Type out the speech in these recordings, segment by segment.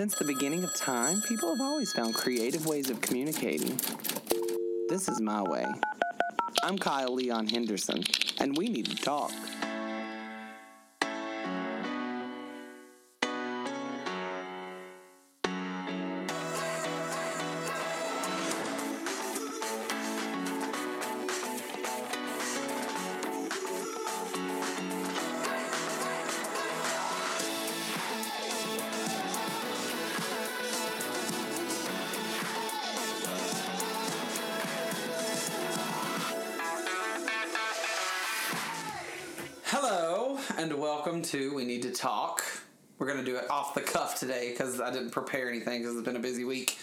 Since the beginning of time, people have always found creative ways of communicating. This is my way. I'm Kyle Leon Henderson, and we need to talk. Off the cuff today because I didn't prepare anything because it's been a busy week.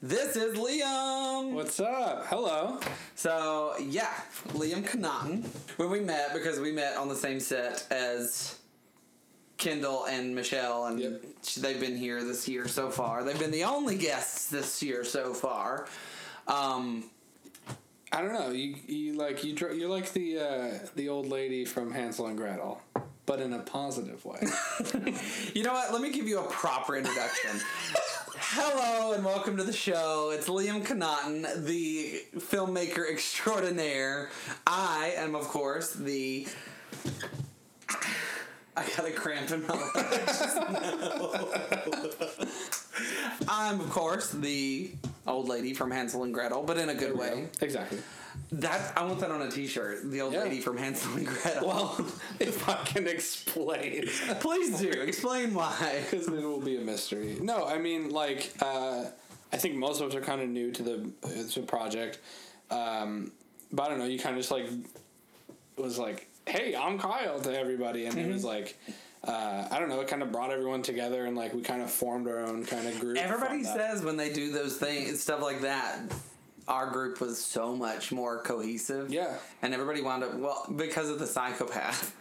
This is Liam. What's up? Hello. So, yeah, Liam Connaughton. When we met, because we met on the same set as Kendall and Michelle, and Yep. they've been here this year so far. They've been the only guests this year so far. Um, I don't know. You you like you you're like the uh, the old lady from Hansel and Gretel, but in a positive way. You know what? Let me give you a proper introduction. Hello and welcome to the show. It's Liam Connaughton, the filmmaker extraordinaire. I am, of course, the. I got a cramp in my legs. I'm, of course, the old lady from Hansel and Gretel, but in a good way. exactly. That I want that on a T-shirt. The old Yeah. lady from Hansel and Gretel. Well, if I can explain, please do explain why. because it will be a mystery. No, I mean like uh, I think most of us are kind of new to the uh, to project, um, but I don't know. You kind of just like was like, "Hey, I'm Kyle" to everybody, and it was like. Uh, I don't know. It kind of brought everyone together, and like we kind of formed our own kind of group. Everybody says when they do those things, stuff like that, our group was so much more cohesive. Yeah. And everybody wound up, well, because of the psychopath,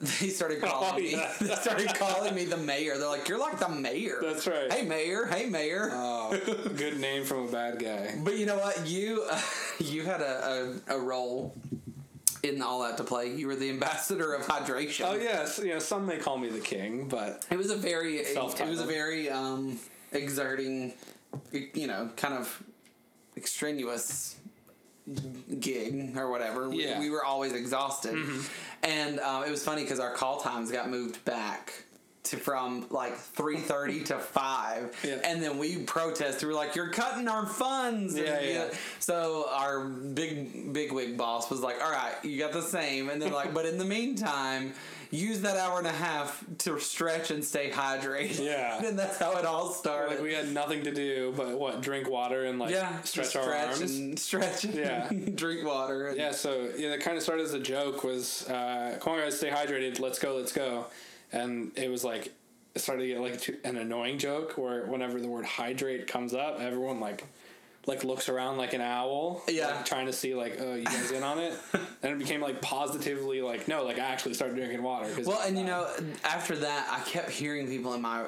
they started calling Oh, me, yeah. they started calling me the mayor. They're like, you're like the mayor. That's right. Hey, mayor. Hey, mayor. Oh, good name from a bad guy. but you know what? You, you had a, a, a role in all that to play. You were the ambassador of hydration. Oh yes, you know some may call me the king, but It was a very it was a very um, exerting, you know, kind of extraneous gig or whatever. We- Yeah. We, were always exhausted, and um, it was funny because our call times got moved back. To from like three thirty to five, Yeah. and then we protested. We were like, "You're cutting our funds." Yeah, yeah. So our big big wig boss was like, "All right, you got the same," and then like, but in the meantime, use that hour and a half to stretch and stay hydrated. Yeah. and that's how it all started. like we had nothing to do but what drink water and like yeah, stretch, just our arms. and stretch. and Yeah. drink water. and- Yeah, so yeah, that kind of started as a joke. Was uh, come on guys, stay hydrated. Let's go, let's go. And it was like it started to get like an annoying joke where whenever the word hydrate comes up, everyone like like looks around like an owl, Yeah. like, trying to see like, oh, you guys in on it. and it became like positively like, no, like I actually started drinking water. Well, and you uh, know, after that, I kept hearing people in my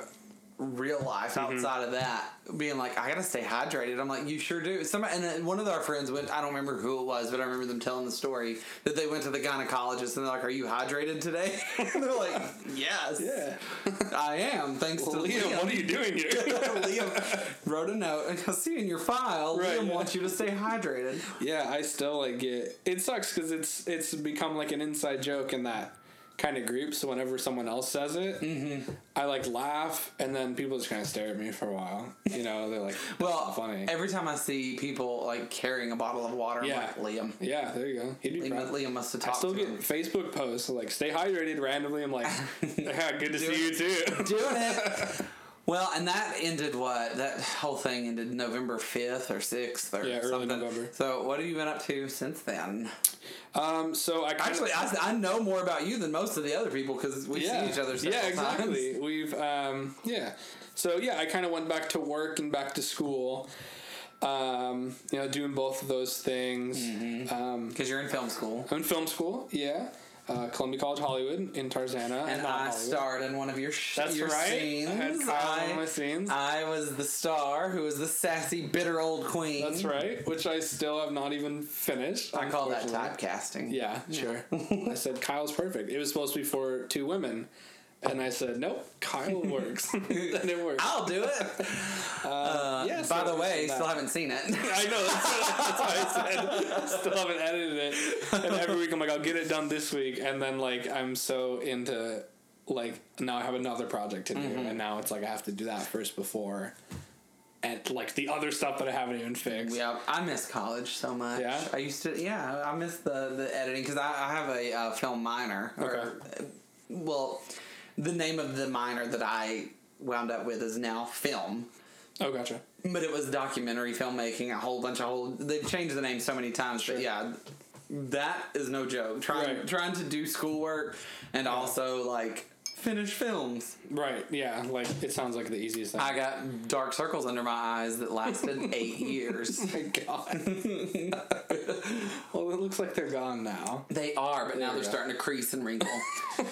real life Mm-hmm. outside of that being like, "I gotta stay hydrated." I'm like, "You sure do." Some and one of our friends went. I don't remember who it was, but I remember them telling the story that they went to the gynecologist and they're like, "Are you hydrated today?" and they're like, "Yes, yeah. I am." Thanks to Liam, Liam. what are you doing here? Liam wrote a note and I see in your file. Right, Liam wants you to stay hydrated. Yeah, I still like it it sucks because it's it's become like an inside joke in that kind of group. So whenever someone else says it, Mm-hmm. I like laugh, and then people just kind of stare at me for a while. You know, they're like, Well, funny." every time I see people like carrying a bottle of water, I'm Yeah. like, Liam. yeah, there you go. Liam. Liam must have I talked still to get him. Facebook posts like "Stay hydrated" randomly. I'm like, yeah, "Good to see you too." doing it. Well, and that ended what? That whole thing ended November 5th or 6th or Yeah, early something. November. So, what have you been up to since then? Um, so I Actually, I, I know more about you than most of the other people because we've seen each other yeah, exactly. times. We've um, yeah. So yeah, I kind of went back to work and back to school. Um, you know, doing both of those things. Mm-hmm. Um, Because you're in film school. I'm in film school. Yeah, uh, Columbia College Hollywood in Tarzana. And not I Hollywood. starred in one of your sh- That's your right. scenes. I had Kyle in one of my scenes. I was the star who was the sassy, bitter old queen. That's right. Which I still have not even finished. I call that typecasting. Yeah, sure. I said Kyle's perfect. It was supposed to be for two women, And I said, nope, Kyle works. and it works. I'll do it. Uh, yeah, By so the way, still haven't seen it. I know that's, that's why I said still haven't edited it. And every week I'm like, I'll get it done this week, and then like I'm so into like now I have another project to do, Mm-hmm. and now it's like I have to do that first before, and like the other stuff that I haven't even fixed. Yeah, I miss college so much. Yeah? I used to. Yeah, I miss the the editing because I, I have a uh, film minor. Or, Okay. Well, the name of the minor that I wound up with is now film. Oh, gotcha. But it was documentary filmmaking, a whole bunch of whole. They've changed the name so many times, Sure. but yeah, that is no joke. Trying Right. trying to do schoolwork and also like finish films. Right. Yeah. Like it sounds like the easiest thing. I got dark circles under my eyes that lasted eight years. Oh my god. well, it looks like they're gone now. They are, but now they're go. starting to crease and wrinkle.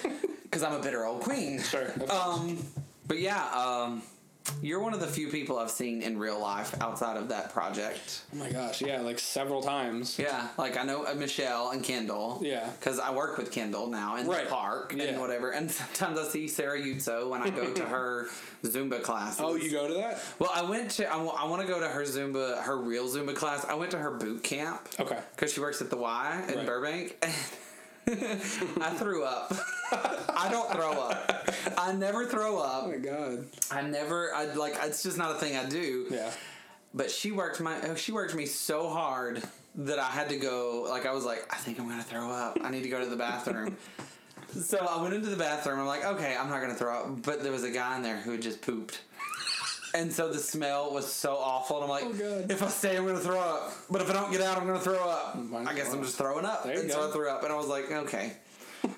Because I'm a bitter old queen. Sure. Um, but yeah, um, you're one of the few people I've seen in real life outside of that project. oh my gosh. Yeah. Like several times. Yeah, like I know uh, Michelle and Kendall. Yeah. Because I work with Kendall now in Right. the park Yeah. and whatever. And sometimes I see Sarah Yutso when I go to her Zumba classes. Oh, you go to that? Well, I went to, I, want to go to her Zumba, her real Zumba class. I went to her boot camp. Okay. Because she works at the Y in Right. Burbank. I threw up. I don't throw up. I never throw up. Oh my god. I never. I like. It's just not a thing I do. Yeah. But she worked my. oh, She worked me so hard that I had to go. Like I was like, I think I'm gonna throw up. I need to go to the bathroom. so I went into the bathroom. I'm like, okay, I'm not gonna throw up. But there was a guy in there who had just pooped. And so the smell was so awful, and I'm like, Oh, if I stay, I'm gonna throw up. But if I don't get out, I'm gonna throw up. I guess I'm just throwing up. And go. so I threw up, and I was like, okay.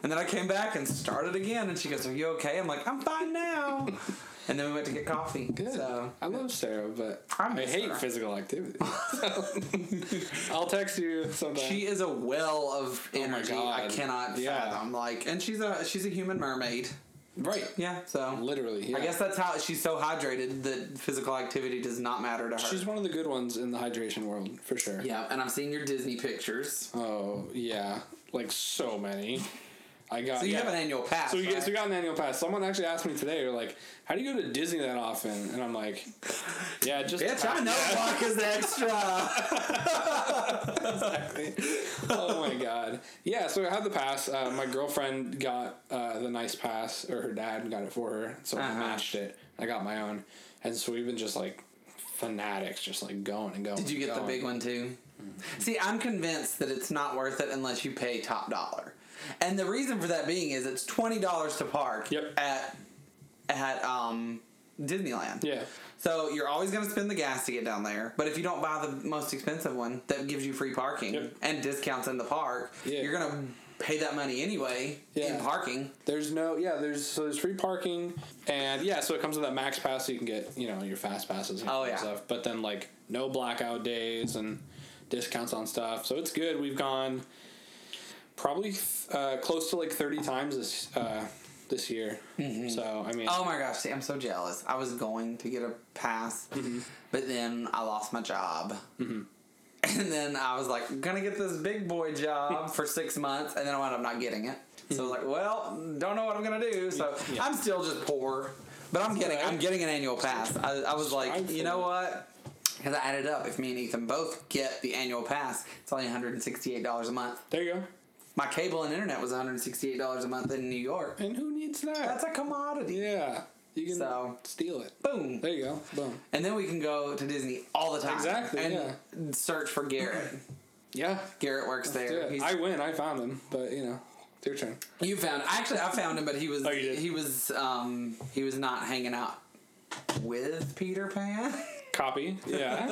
And then I came back and started again, and she goes, "Are you okay?" I'm like, "I'm fine now." and then we went to get coffee. Good. So I love Sarah, but I I, hate her. physical activity. I'll text you sometime. She is a well of Oh energy. I cannot Yeah. fathom. Like, and she's a she's a human mermaid. Right. Yeah. So Literally. Yeah. I guess that's how she's so hydrated that physical activity does not matter to her. she's one of the good ones in the hydration world for sure. yeah, and I've seen your Disney pictures. Oh yeah, like so many. I got. So you yeah. have an annual pass. So we, right? get, so we got an annual pass. Someone actually asked me today, they're like, "How do you go to Disney that often?" And I'm like, "Yeah, just Bitch, I know Block is extra. exactly. oh my god. Yeah, so I had the pass. Uh, my girlfriend got uh, the nice pass, or her dad got it for her, so I Uh-huh. matched it. I got my own, and so we've been just like fanatics, just like going and going. Did you get the big one too? See, I'm convinced that it's not worth it unless you pay top dollar. And the reason for that being is it's twenty dollars to park Yep. at at um, Disneyland. Yeah. So you're always going to spend the gas to get down there. But if you don't buy the most expensive one, that gives you free parking Yep. and discounts in the park. Yeah. You're going to pay that money anyway in Yeah. parking. There's no yeah. There's so there's free parking and yeah. So it comes with that max pass, so you can get you know your fast passes and Oh, yeah. stuff. But then like no blackout days and discounts on stuff. So it's good. We've gone probably uh, close to like thirty times this uh, this year. So I mean, Oh my gosh, see, I'm so jealous. I was going to get a pass, Mm-hmm. but then I lost my job. And then I was like, gonna get this big boy job for six months, and then I wound up not getting it. So I was like, well, don't know what I'm gonna do. So Mm-hmm. Yeah. I'm still just poor, but I'm getting I'm getting an annual pass. I, I was like, you know what? Because I added up, if me and Ethan both get the annual pass, it's only 168 dollars a month. there you go. My cable and internet was 168 dollars a month in New York. And who needs that? That's a commodity. yeah, you can So- steal it. Boom. There you go. Boom. And then we can go to Disney all the time. Exactly, And search for Garrett. Yeah. Garrett works there. Yeah. He's, I win. I found him, but you know, it's your turn. you found actually I found him, but he was Oh, you did? he was um he was not hanging out with Peter Pan. Copy. Yeah.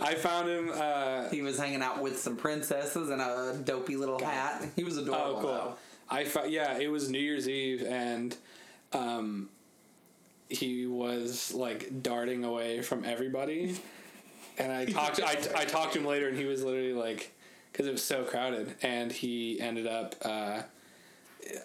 I found him. Uh, he was hanging out with some princesses and a dopey little hat. He was adorable. Oh, cool. though. I fo- yeah, it was New Year's Eve, and um, he was like darting away from everybody. And I talked, I, I talked to him later, and he was literally like, because it was so crowded, and he ended up uh,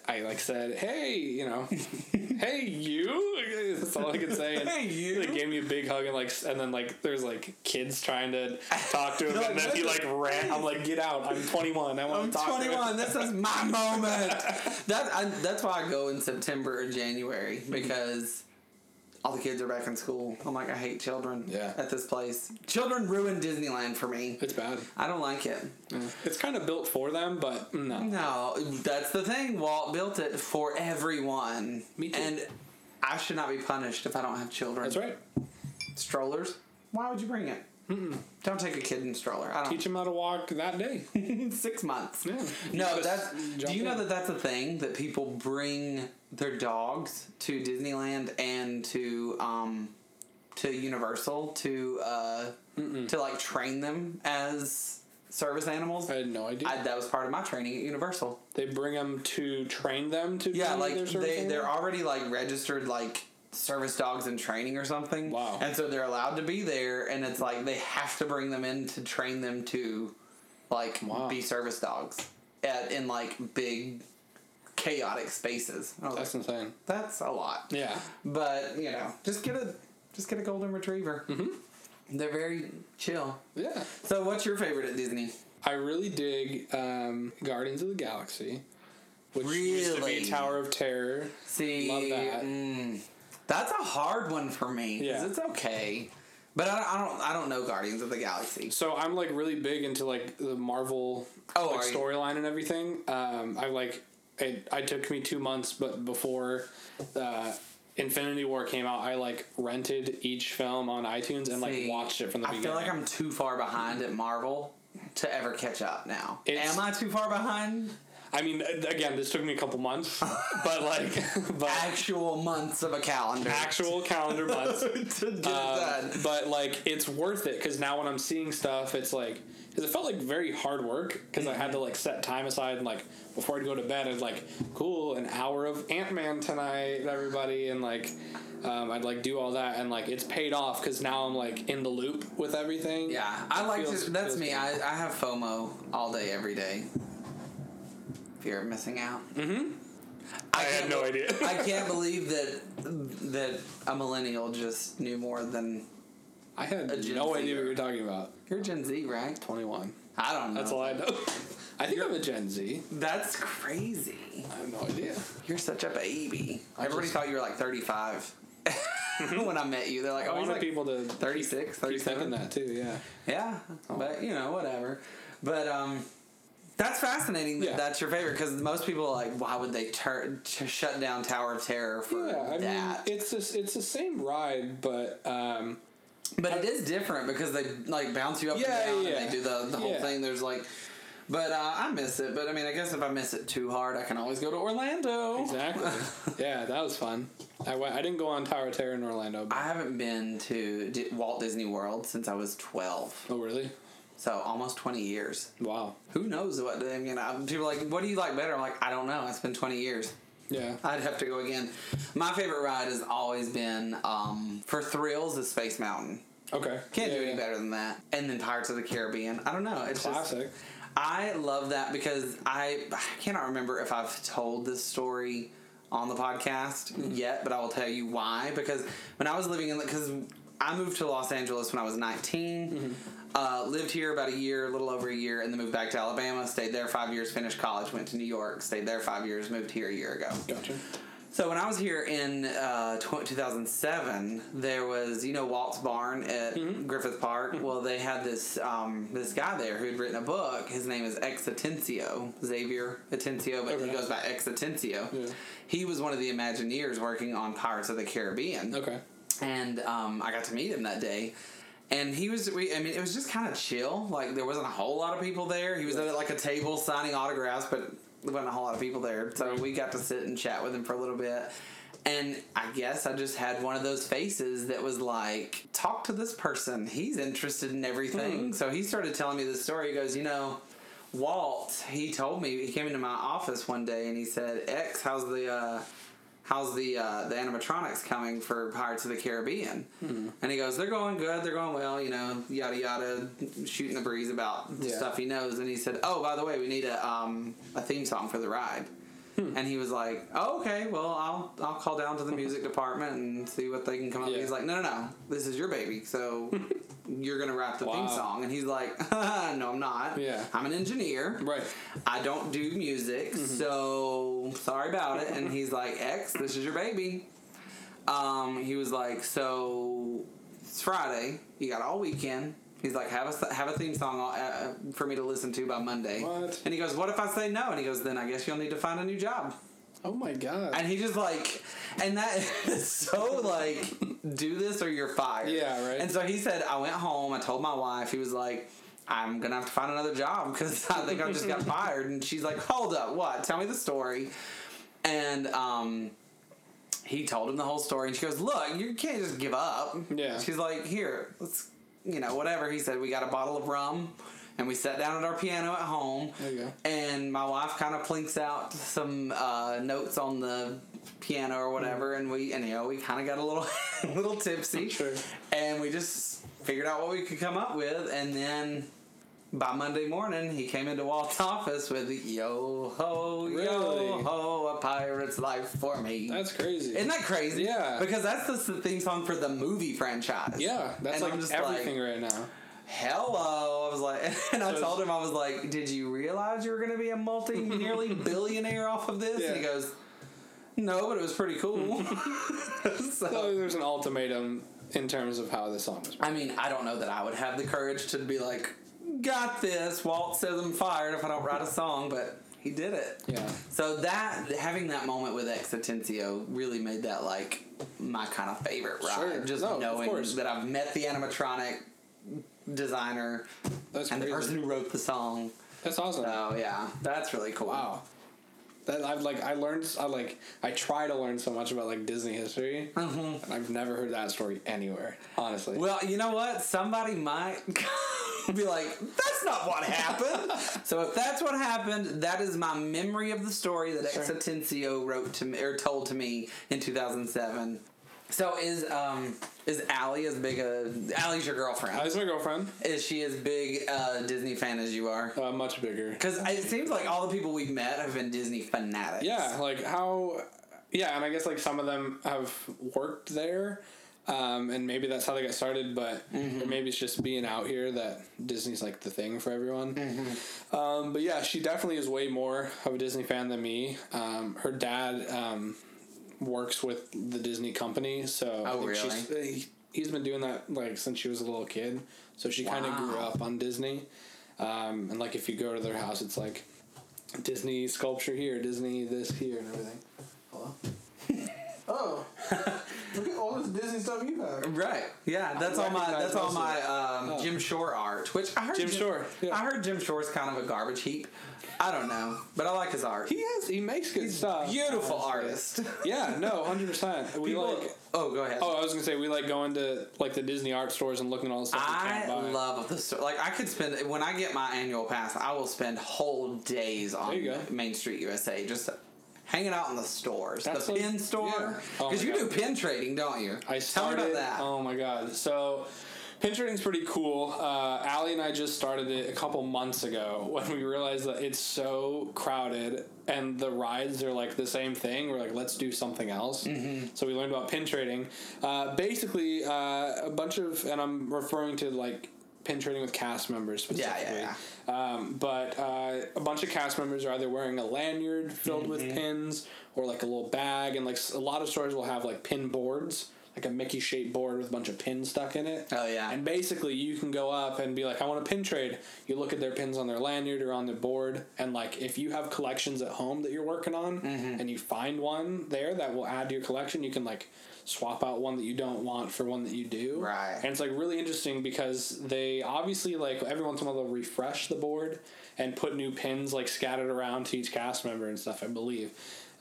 I like said, "Hey, you know, hey you." That's all I could say. And Hey, you. They gave me a big hug and like, and then like, there's like kids trying to talk to him, They're and then he like ran. I'm like, "Get out! I'm 21. I want to talk." to him." 21. This is my moment. That I, that's why I go in September or January because all the kids are back in school. I'm like, I hate children. Yeah. At this place, children ruin Disneyland for me. It's bad. I don't like it. It's kind of built for them, but no. No, that's the thing. Walt built it for everyone. Me too. And I should not be punished if I don't have children. That's right. Strollers. Why would you bring it? Don't take a kid in a stroller. I don't. Teach them how to walk that day. six months. Yeah. No, that's. Do you know in. that that's a thing that people bring their dogs to Disneyland and to um, to Universal to uh, to like train them as service animals. I had no idea. I, that was part of my training at Universal. they bring them to train them to. Yeah, like they they're already like registered like service dogs in training or something. Wow. And so they're allowed to be there, and it's like they have to bring them in to train them to like Wow. be service dogs at in like big chaotic spaces. That's like, insane. that's a lot. Yeah. But you know, just get a just get a golden retriever. Mm-hmm. They're very chill. Yeah. So, what's your favorite at Disney? I really dig um, Guardians of the Galaxy, which used to be Tower of Terror. See, Love that. mm, that's a hard one for me. Yeah. it's okay, but I don't, I don't, I don't know Guardians of the Galaxy. So I'm like really big into like the Marvel Oh, like, storyline and everything. Um, I like it. I took me two months, but before uh, Infinity War came out, I like rented each film on iTunes and like watched it from the beginning. I beginning. feel like I'm too far behind at Marvel to ever catch up now. It's- Am I too far behind? I mean, again, this took me a couple months, but like, but Actual months of a calendar. actual calendar months. to get Um, done. but like it's worth it because now when I'm seeing stuff, it's like because it felt like very hard work because I had to like set time aside and like before I'd go to bed, I'd like cool an hour of Ant Man tonight, everybody, and like um, I'd like do all that and like it's paid off because now I'm like in the loop with everything. Yeah, I like feels- to. That's me. good. I, I have FOMO all day, every day. Fear of missing out. Mm-hmm. I had no idea. I can't believe that that a millennial just knew more than I had A Gen no Zer. idea what you were talking about. you're Gen Z, right? Twenty one. I don't know. That's all I know. I think I'm a Gen Z. That's crazy. I have no idea. You're such a baby. I Everybody just- thought you were like 35 when I met you. They're like, I oh, he's wanted like people to 36, 37. that too. Yeah. Yeah, but you know, whatever. But um, that's fascinating that Yeah. that's your favorite because most people are like, why would they turn to shut down Tower of Terror for Yeah, I that? mean, it's just, it's the same ride, but um, but it is different because they like bounce you up Yeah, and down yeah, and they do the, the whole thing. There's like, but uh, I miss it. But I mean, I guess if I miss it too hard, I can always go to Orlando. exactly. yeah, that was fun. I went, I didn't go on Tower of Terror in Orlando. I haven't been to Walt Disney World since I was 12. oh, really? So almost 20 years. Wow. Who knows what, I mean, I- people are like, what do you like better? I'm like, I don't know. It's been 20 years. Yeah. I'd have to go again. My favorite ride has always been, um, for thrills, is Space Mountain. Okay. Can't yeah, do any yeah. better than that. And then Pirates of the Caribbean. I don't know. It's just- Classic. I love that because I, I cannot remember if I've told this story on the podcast yet, but I will tell you why. Because when I was living in, because I moved to Los Angeles when I was 19, uh, lived here about a year, a little over a year, and then moved back to Alabama. Stayed there five years, finished college, went to New York, stayed there five years, moved here a year ago. Gotcha. So when I was here in uh, tw- 2007, there was you know Walt's Barn at Griffith Park. Well, they had this um, this guy there who had written a book. His name is X Atencio, Xavier Atencio, but he goes by X Atencio. Yeah. He was one of the Imagineers working on Pirates of the Caribbean Okay. and um, I got to meet him that day. And he was, we, I mean, it was just kind of chill. Like there wasn't a whole lot of people there. He was at like a table signing autographs, but there wasn't a whole lot of people there. So we got to sit and chat with him for a little bit. And I guess I just had one of those faces that was like, talk to this person. He's interested in everything. So he started telling me this story. He goes, you know, Walt, he told me he came into my office one day and he said, "X, how's the uh, how's the uh, the animatronics coming for Pirates of the Caribbean?" And he goes, "They're going good. They're going well. You know, yada yada, shooting the breeze about Yeah. stuff he knows." And he said, "Oh, by the way, we need a um, a theme song for the ride." And he was like, "Oh, okay. Well, I'll I'll call down to the music department and see what they can come up." Yeah. He's like, "No, no, no. This is your baby, so you're gonna rap the theme song." And he's like, "No, I'm not. Yeah. I'm an engineer. Right. I don't do music, Mm-hmm. so sorry about it." And he's like, "X, this is your baby." Um, he was like, "So it's Friday. You got all weekend." He's like, "Have a have a theme song all, uh, for me to listen to by Monday." What? And he goes, "What if I say no?" And he goes, "Then I guess you'll need to find a new job." Oh my god. And he just like, and that is so like, do this or you're fired. Yeah, right. And so he said, I went home. I told my wife. He was like. I'm gonna have to find another job because I think I just got fired. And she's like, "Hold up, what? Tell me the story." And um, he told him the whole story, and she goes, "Look, you can't just give up." Yeah. She's like, "Here, let's, you know, whatever." He said, "We got a bottle of rum." And we sat down at our piano at home. There you go. And my wife kind of plinks out some uh, notes on the piano or whatever, and we and you know we kind of got a little little tipsy. Sure. And we just figured out what we could come up with, and then by Monday morning, he came into Walt's office with "Yo Ho, Yo Ho, a pirate's life for me." That's crazy. Isn't that crazy? Yeah. Because that's the theme song for the movie franchise. yeah, that's And like I'm just everything like, right now. Hello, I was like, and I So told him I was like, "Did you realize you were going to be a multi, nearly billionaire off of this?" Yeah. And he goes, "No, but it was pretty cool." So so, there's an ultimatum in terms of how this song was. I mean, I don't know that I would have the courage to be like, "Got this." Walt says I'm fired if I don't write a song, but he did it. Yeah. So that having that moment with X Atencio really made that like my kind of favorite ride. Sure. Just No, knowing that I've met the animatronic designer That's and the person who wrote the song. That's awesome. So yeah, that's really cool. Wow. That I've like I learned I like I try to learn so much about like Disney history, and I've never heard that story anywhere. Honestly. Mm-hmm. Well, you know what? Somebody might be like, "That's not what happened." so if that's what happened, that is my memory of the story that Sure. X Atencio wrote to me or told to me in 2007. So is um is Allie as big a Allie's your girlfriend? That's my girlfriend. is she as big a Disney fan as you are? Uh, much bigger. Because it seems like all the people we've met have been Disney fanatics. Yeah, like how. Yeah, and I guess like some of them have worked there, um, and maybe that's how they got started. But Mm-hmm. maybe it's just being out here that Disney's like the thing for everyone. Mm-hmm. Um, but yeah, she definitely is way more of a Disney fan than me. Um, her dad um, works with the Disney company, so Oh, think she's, he, he's been doing that like since she was a little kid. So she kind of grew up on Disney, um, and like if you go to their house, it's like Disney sculpture here, Disney this here, and everything. Hello. oh, look at all this Disney stuff you have. Right. Yeah, that's all my that's all my um, Oh. Jim Shore art. Which I heard Jim Shore, yeah. I heard Jim Shore's kind of a garbage heap. I don't know, but I like his art. He has he makes good stuff. Beautiful artist. Yeah, no, hundred percent. We People- like. oh, go ahead. Oh, I was gonna say we like going to like the Disney art stores and looking at all the stuff we I can't buy. love the store. Like I could spend when I get my annual pass, I will spend whole days on There you go. Main Street USA just hanging out in the stores. That's the pin store, yeah. Oh because you do pin trading, don't you? I Tell started. me about that. Oh my god! So, pin trading's pretty cool. Uh, Allie and I just started it a couple months ago when we realized that it's so crowded and the rides are like the same thing. We're like, let's do something else. Mm-hmm. So we learned about pin trading. Uh, basically, uh, a bunch of, and I'm referring to like pin trading with cast members specifically. Yeah, specifically. yeah, Um, but uh, a bunch of cast members are either wearing a lanyard filled with Mm-hmm. pins or like a little bag, and like a lot of stores will have like pin boards, like a Mickey shaped board with a bunch of pins stuck in it. Oh, yeah. And basically, you can go up and be like, I want a pin trade. You look at their pins on their lanyard or on their board, and like if you have collections at home that you're working on, Mm-hmm. and you find one there that will add to your collection, you can like swap out one that you don't want for one that you do. Right. And it's like really interesting because they obviously like every once in a while they'll refresh the board and put new pins like scattered around to each cast member and stuff. I believe.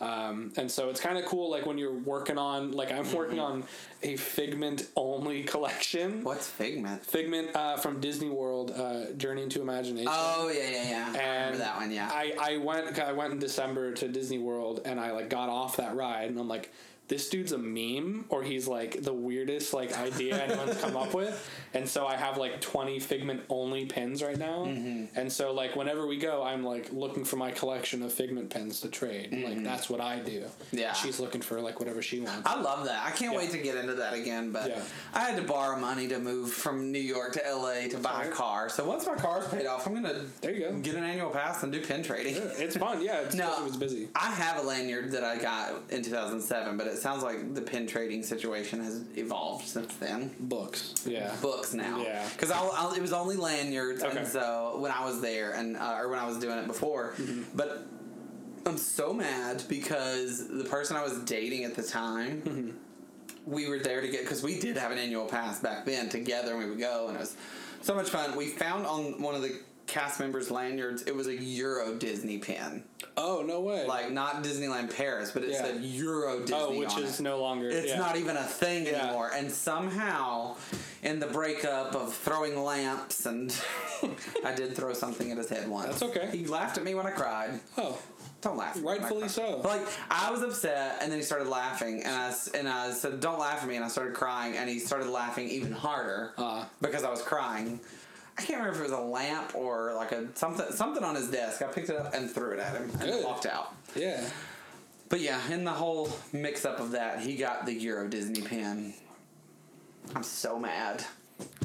Um, and so it's kind of cool, like when you're working on, like I'm working on a Figment only collection. What's Figment? Figment uh, from Disney World, uh, Journey into Imagination. Oh yeah, yeah, yeah. I remember that one. Yeah. I, I went I went in December to Disney World and I like got off that ride and I'm like, this dude's a meme or he's like the weirdest like idea anyone's come up with and so i have like 20 figment only pins right now Mm-hmm. and so like whenever we go i'm like looking for my collection of figment pins to trade like that's what i do Mm-hmm. Yeah. she's looking for like whatever she wants I love that. I can't wait to get into that again. But Yeah. I had to borrow money to move from New York to LA to buy a car. So once my car's paid off, I'm gonna There you go. get an annual pass and do pin trading. it's fun yeah it's, No. it was busy I have a lanyard that I got in 2007, but it sounds like the pin trading situation has evolved since then. books yeah Books now, Yeah. because it was only lanyards, Okay. and so when I was there, and uh, or when I was doing it before, Mm-hmm. but I'm so mad because the person I was dating at the time, Mm-hmm. we were there to get because we did have an annual pass back then together, and we would go, and it was so much fun. We found on one of the cast members' lanyards, it was a Euro Disney pin, oh no way like not Disneyland Paris, but it Yeah. said Euro Disney. oh which is it. no longer It's yeah. not even a thing Yeah. anymore. And somehow, in the breakup of throwing lamps, and I did throw something at his head once. That's okay. He laughed at me when I cried. oh Don't laugh. at me when I Rightfully so. Like I was upset, and then he started laughing, and I and I said, "Don't laugh at me," and I started crying, and he started laughing even harder Uh. because I was crying. I can't remember if it was a lamp or like a something something on his desk. I picked it up and threw it at him and Good. walked out. yeah But yeah, in the whole mix up of that, he got the Euro Disney pin. I'm so mad.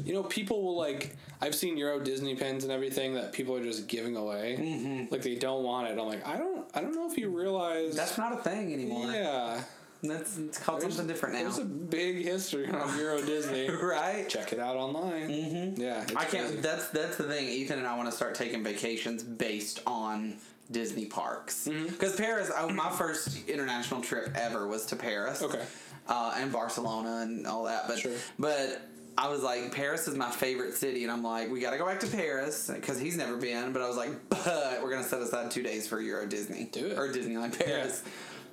You know, people will like. I've seen Euro Disney pins and everything that people are just giving away. Mm-hmm. Like they don't want it. I'm like, I don't. I don't know if you realize. That's not a thing anymore. yeah. That's it's called There's- something different now. There's a big history on Euro Disney. right? Check it out online. Mm-hmm. Yeah, I can't. crazy. That's that's the thing. Ethan and I want to start taking vacations based on Disney parks. Mm-hmm. Because Paris, I, my first international trip ever was to Paris. Okay. Uh, and Barcelona and all that, but Sure. but I was like, Paris is my favorite city, and I'm like, we got to go back to Paris because he's never been. But I was like, but we're gonna set aside two days for Euro Disney Do it. or Disneyland Paris.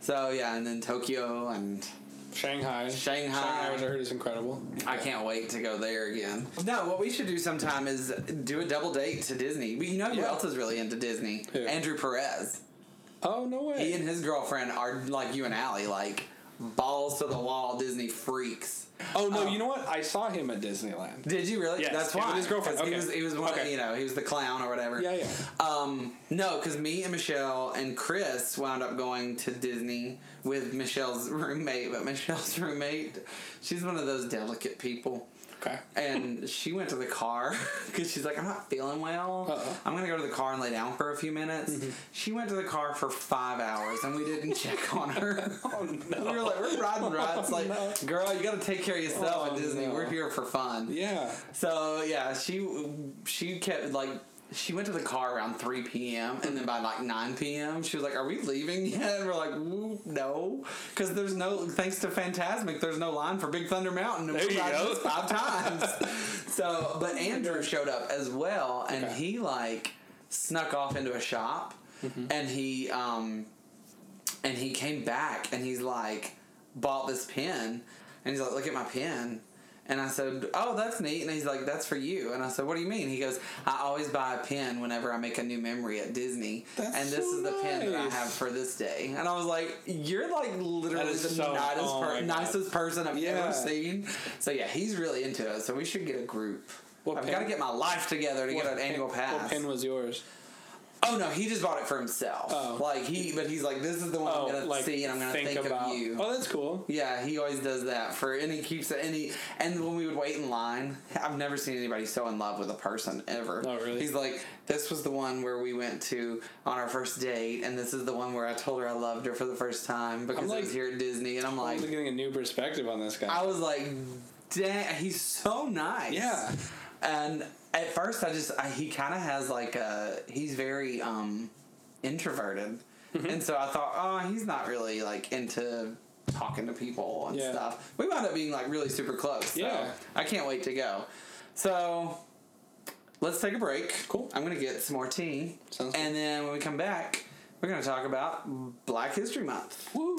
So yeah, and then Tokyo and Shanghai. Shanghai. Shanghai, which I heard is incredible. I can't wait to go there again. No, what we should do sometime is do a double date to Disney. But you know who Yeah. else is really into Disney? Who? Andrew Perez. Oh no way. He and his girlfriend are like you and Allie, like balls to the wall Disney freaks. Oh no, Oh. you know what? I saw him at Disneyland. Did you really? Yes, That's why. and his girlfriend. 'Cause He was he was one. Of, Okay. you know he was the clown or whatever. Yeah, yeah. Um, no, because me and Michelle and Chris wound up going to Disney with Michelle's roommate, but Michelle's roommate, she's one of those delicate people. Okay. And she went to the car because she's like, I'm not feeling well. Uh-oh. I'm gonna go to the car and lay down for a few minutes. Mm-hmm. She went to the car for five hours and we didn't check on her. Oh no. we were like, we're riding oh, rides. Like, no. girl, you gotta take care of yourself Oh, at Disney. no. We're here for fun. Yeah. So yeah, she she kept like she went to the car around 3 p.m. and then by like 9 p.m. she was like, "Are we leaving yet?" And we're like, "No," because there's no thanks to Fantasmic, there's no line for Big Thunder Mountain. And There we you go. five times. so, but Andrew showed up as well, and Okay. he like snuck off into a shop, Mm-hmm. and he um and he came back and he's like bought this pen and he's like look at my pen and I said, "Oh, that's neat." And he's like, "That's for you." And I said, "What do you mean?" He goes, "I always buy a pen whenever I make a new memory at Disney, That's and this so is the pen that I have for this day." And I was like, "You're like literally the so- nicest, oh per- nicest person I've Yeah. ever seen." So yeah, he's really into it. So we should get a group. What I've got to get my life together to What get an pen- annual pass. What pen was yours? Oh no, he just bought it for himself. Oh. Like he, but he's like, "This is the one Oh, I'm gonna like see, and I'm gonna think, about. of you." Oh, that's cool. Yeah, he always does that for, and he keeps it. And he, and when we would wait in line, I've never seen anybody so in love with a person ever. Oh, really? He's like, this was the one where we went to on our first date, and this is the one where I told her I loved her for the first time because I'm like- was here at Disney, and I'm I'm like, getting a new perspective on this guy. I was like, dang, he's so nice. Yeah. And at first, I just I, he kind of has like a he's very um introverted, Mm-hmm. and so I thought, oh, he's not really like into talking to people and Yeah. stuff. We wound up being like really super close. So Yeah. I can't wait to go. So let's take a break. Cool. I'm gonna get some more tea, Sounds and then when we come back, we're gonna talk about Black History Month. Woo.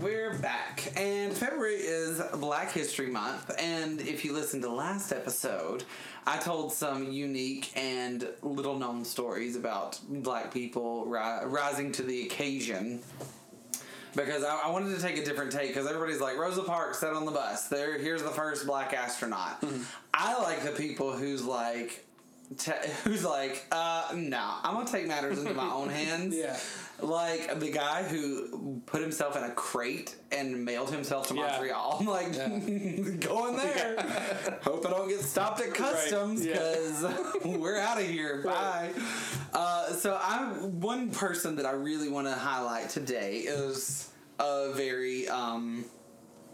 We're back. And February is Black History Month. And if you listened to last episode, I told some unique and little known stories about black people ri- rising to the occasion. Because I, I wanted to take a different take, because everybody's like, Rosa Parks sat on the bus. There, here's the first black astronaut. I like the people who's like, te- who's like, uh, no, I'm gonna take matters into my own hands. Yeah. Like the guy who put himself in a crate and mailed himself to Yeah. Montreal. I'm like, go in there. Hope I don't get stopped at customs yeah. because we're out of here. Bye. Uh, so I'm one person that I really want to highlight today is a very um,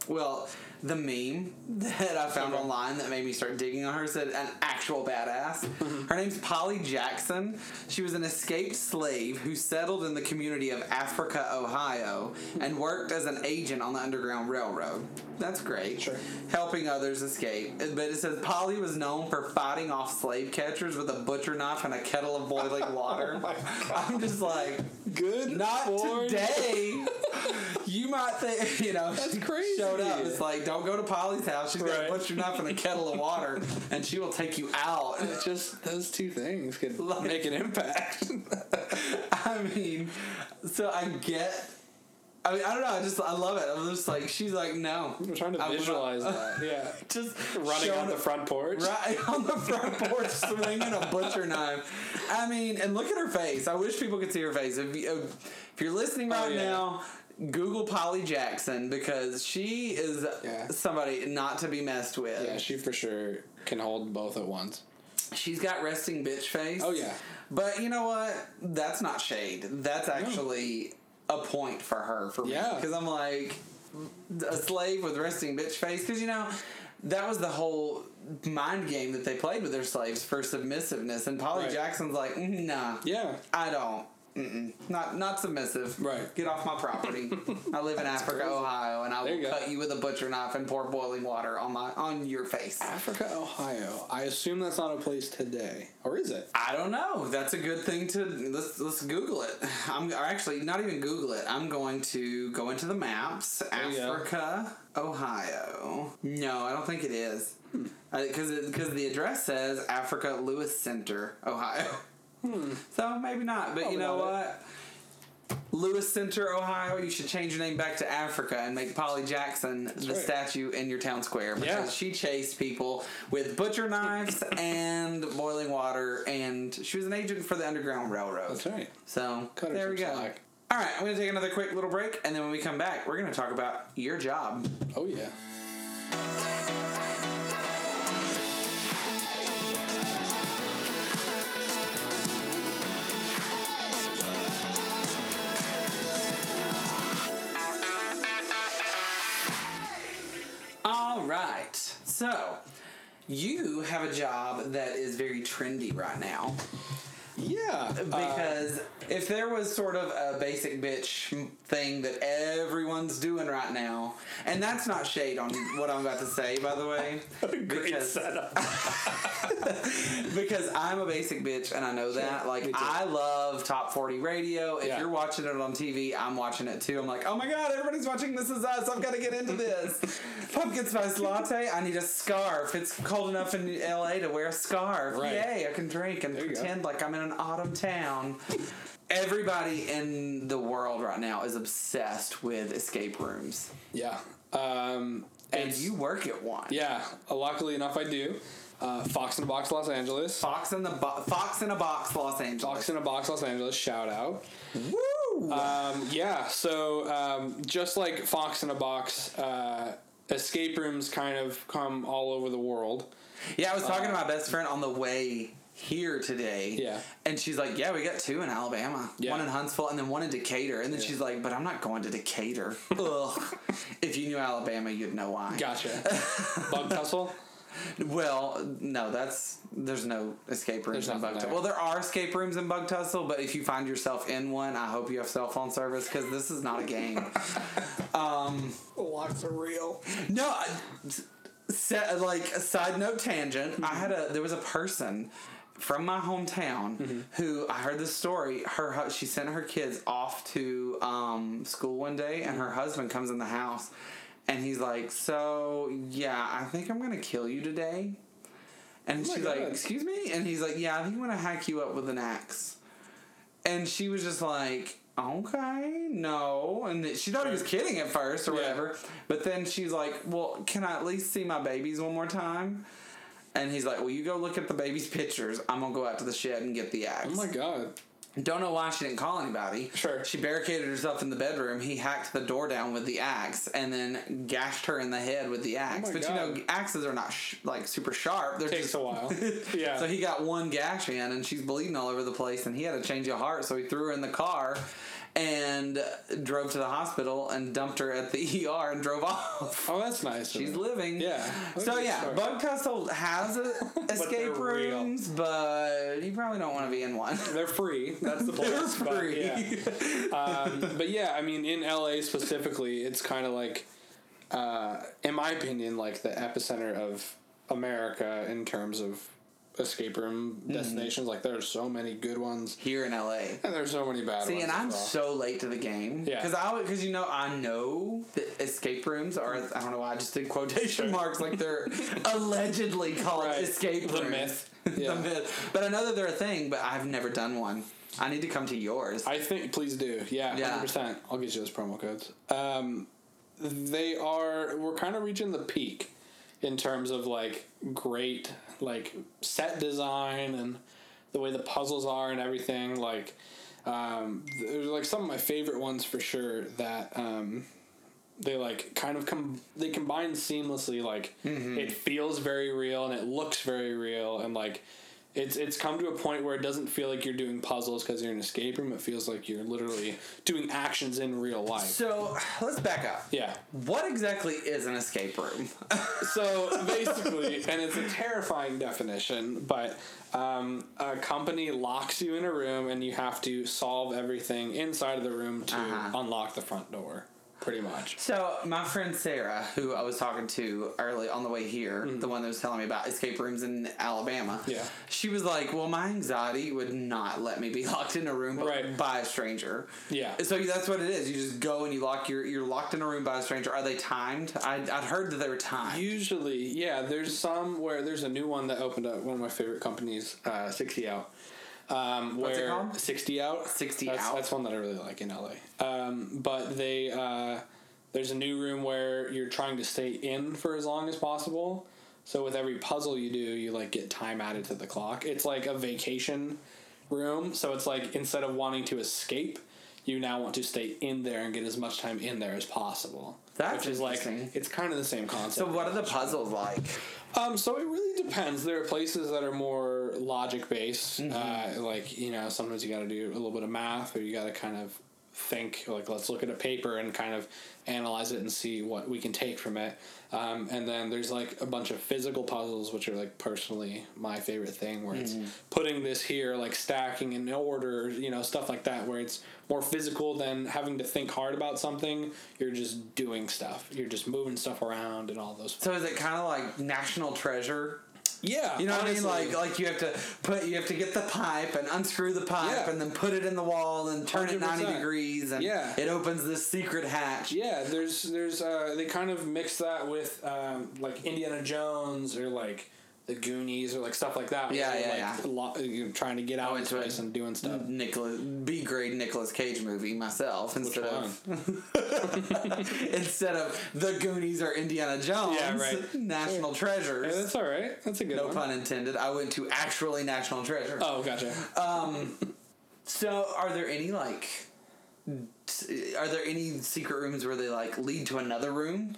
well, the meme that I found online that made me start digging on her said an actual badass. Mm-hmm. her name's Polly Jackson. She was an escaped slave who settled in the community of Africa, Ohio, and worked as an agent on the Underground Railroad. That's great. Sure. Helping others escape. But it says Polly was known for fighting off slave catchers with a butcher knife and a kettle of boiling water. Oh my I'm just like, Good. not for- today. You might think, you know, That's crazy. Showed up. It's like, don't go to Polly's house. She's got Right. a butcher knife and a kettle of water, and she will take you out. It's just those two things could Like- make an impact. I mean, so I get. I mean, I don't know. I just I love it. I'm just like she's like no. I'm trying to I will not- visualize that. Yeah. Just Running on the front porch. Right on the front porch, swinging a butcher knife. I mean, and look at her face. I wish people could see her face. If, you, if you're listening oh, right Oh, yeah. now, Google Polly Jackson because she is Yeah. somebody not to be messed with. Yeah, she for sure can hold both at once. She's got resting bitch face. Oh, yeah. But you know what? That's not shade. That's actually a point for her for me. Yeah. Because I'm like a slave with resting bitch face. Because you know that was the whole mind game that they played with their slaves for submissiveness. And Polly Right. Jackson's like, "Mm, nah, Yeah. I don't. Mm-mm. Not not submissive. Right. Get off my property. I live in Africa, crazy. Ohio, and I There will cut you with a butcher knife and pour boiling water on my on your face. Africa, Ohio. I assume that's not a place today. Or is it? I don't know. That's a good thing to let's let's Google it. I'm actually not even Google it. I'm going to go into the maps. go. Africa, Ohio. No, I don't think it is. Hmm. Uh, because because the address says Africa Lewis Center, Ohio. Hmm. So maybe not. But you know what? Lewis Center, Ohio. You should change your name back to Africa and make Polly Jackson the right. statue in your town square because Yeah. she chased people with butcher knives and boiling water, and she was an agent for the Underground Railroad. That's right. So Cut there we go. slack. All right, I'm going to take another quick little break, and then when we come back, we're going to talk about your job. Oh, yeah. So you have a job that is very trendy right now. Yeah. uh, Because if there was sort of a basic bitch thing that everyone's doing right now, and that's not shade on what I'm about to say, by the way. great because, setup. because I'm a basic bitch and I know that. Like. I love top 40 radio. If Yeah. you're watching it on TV, I'm watching it too. I'm like, oh my god, everybody's watching This Is Us. I've got to get into this. Pumpkin spice latte. I need a scarf. It's cold enough in LA to wear a scarf. Right. Yay! I can drink and There pretend like I'm in an autumn town. Everybody in the world right now is obsessed with escape rooms, yeah. Um, and you work at one. Yeah. Uh, luckily enough, I do. Uh, Fox in a Box, Los Angeles. Fox in the bo- Fox in a Box, Los Angeles. Fox in a Box, Los Angeles. Shout out. Woo! Um, yeah, so um, just like Fox in a Box, uh, escape rooms kind of come all over the world. Yeah, I was talking to my best friend on the way here today. Yeah. And she's like, Yeah, we got two in Alabama. Yeah. One in Huntsville and then one in Decatur. And then she's like, But I'm not going to Decatur. Ugh. If you knew Alabama, you'd know why. Gotcha. Bug tussle. Well, no, that's there's no escape rooms There's in nothing Bug Tussle. Well, there are escape rooms in Bug Tussle, but if you find yourself in one, I hope you have cell phone service because this is not a game. um, Locks are real. No, I- set, like a side note tangent. I had a there was a person from my hometown Mm-hmm. who I heard this story. Her hu- she sent her kids off to um, school one day, and Mm-hmm. her husband comes in the house, and he's like, "So yeah, I think I'm gonna kill you today." And Oh she's like, "Excuse me?" And he's like, "Yeah, I think I'm gonna hack you up with an axe." And she was just like, "Okay, no." And she thought he was kidding at first or Yeah. whatever, but then she's like, "Well, can I at least see my babies one more time?" And he's like, "Well, you go look at the baby's pictures. I'm gonna go out to the shed and get the axe." Oh my god. Don't know why she didn't call anybody. Sure. She barricaded herself in the bedroom. He hacked the door down with the axe and then gashed her in the head with the oh axe. Oh but you know, axes are not sh- like super sharp. They're Takes just a while. Yeah. so he got one gash in, and she's bleeding all over the place, and he had a change of heart, so he threw her in the car and drove to the hospital and dumped her at the ER and drove off. oh, that's nice. She's living. Yeah. That's So yeah, story. Bug Tussle has a, escape they're real. rooms, but you probably don't want to be in one. They're free. That's the They're plus. but free. yeah. Um, but yeah, I mean, in LA specifically, it's kind of like, uh, in my opinion, like the epicenter of America in terms of escape room Mm-hmm. destinations. Like, there's so many good ones, Here in LA. and there's so many bad See, ones. and I'm well. so late to the game. Yeah. Because I because you know I know that escape rooms are I don't know why I just did quotation marks like they're allegedly called Right. escape The myth. Yeah. the myth. But I know that they're a thing, but I've never done one. I need to come to yours. I think please do. Yeah, Yeah. percent. I'll get you those promo codes. Um, they are. We're kind of reaching the peak in terms of like great like set design and the way the puzzles are and everything. Like, um, there's like some of my favorite ones for sure that. Um, they like kind of come they combine seamlessly like it feels very real and it looks very real and like it's it's come to a point where it doesn't feel like you're doing puzzles because you're in an escape room it feels like you're literally doing actions in real life so let's back up. yeah What exactly is an escape room? so basically and it's a terrifying definition but um, a company locks you in a room and you have to solve everything inside of the room to Uh-huh. unlock the front door pretty much So my friend Sarah, who I was talking to early on the way here, the one that was telling me about escape rooms in Alabama, Mm-hmm. Yeah. she was like, "Well, my anxiety would not let me be locked in a room Right. by a stranger." Yeah. So that's what it is. You just go and you lock your you're locked in a room by a stranger. Are they timed? I I'd heard that they were timed. Usually, yeah. There's some where there's a new one that opened up. One of my favorite companies, uh, Sixty Out. Um, What's it called? Sixty Out. 60 that's, Out? That's one that I really like in LA. Um, but they uh, there's a new room where you're trying to stay in for as long as possible. So with every puzzle you do, you like get time added to the clock. It's like a vacation room. So it's like instead of wanting to escape, you now want to stay in there and get as much time in there as possible. That's which is like it's kind of the same concept. so what are the puzzles like? Um, so it really depends. There are places that are more logic based. Uh, like you know, sometimes you got to do a little bit of math, or you got to kind of think. Like let's look at a paper and kind of analyze it and see what we can take from it. Um, and then there's like a bunch of physical puzzles, which are like personally my favorite thing, where it's putting this here, like stacking in order, you know, stuff like that, where it's more physical than having to think hard about something. You're just doing stuff. You're just moving stuff around and all those. So is it kind of like National Treasure? Yeah, You know what I mean? Like like you have to put you have to get the pipe and unscrew the pipe Yeah. and then put it in the wall and turn it ninety degrees and Yeah. it opens this secret hatch. Yeah, there's there's uh, they kind of mix that with um, like Indiana Jones or like the Goonies or like stuff like that. Yeah, yeah, like, yeah. Lo- you're trying to get out I of went place and doing stuff. Nicolas B grade Nicolas Cage movie myself instead of instead of the Goonies or Indiana Jones. Yeah, right. National Yeah, Treasures. that's all right. That's a good no one. pun intended. I went to actually National Treasure. Oh, gotcha. Um, So, are there any like? Are there any secret rooms where they like lead to another room?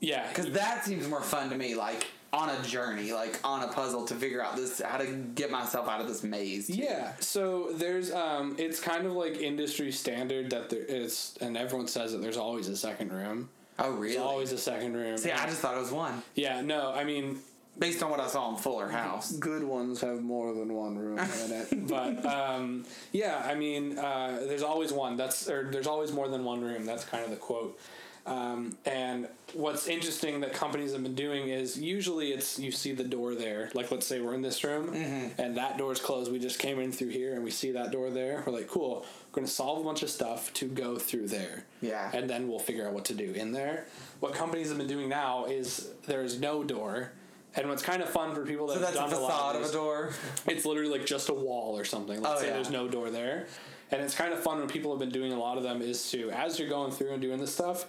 yeah, Because that seems more fun to me. Like on a journey, like on a puzzle to figure out this how to get myself out of this maze. too. Yeah, so there's um, it's kind of like industry standard that there is, and everyone says that there's always a second room. Oh, really? There's always a second room. See, I just thought it was one yeah, no, I mean based on what I saw in Fuller House. good ones have more than one room in it. But um, yeah, I mean, uh, there's always one. That's or there's always more than one room. That's kind of the quote. Um, and what's interesting that companies have been doing is usually it's you see the door there. Like let's say we're in this room Mm-hmm. and that door's closed. We just came in through here and we see that door there. We're like, cool. We're going to solve a bunch of stuff to go through there. Yeah. And then we'll figure out what to do in there. What companies have been doing now is there's no door. And what's kind of fun for people that So have that's a done a lot facade of of a door. it's literally like just a wall or something. Let's Oh, say yeah. there's no door there. And it's kind of fun when people have been doing a lot of them is to, as you're going through and doing this stuff,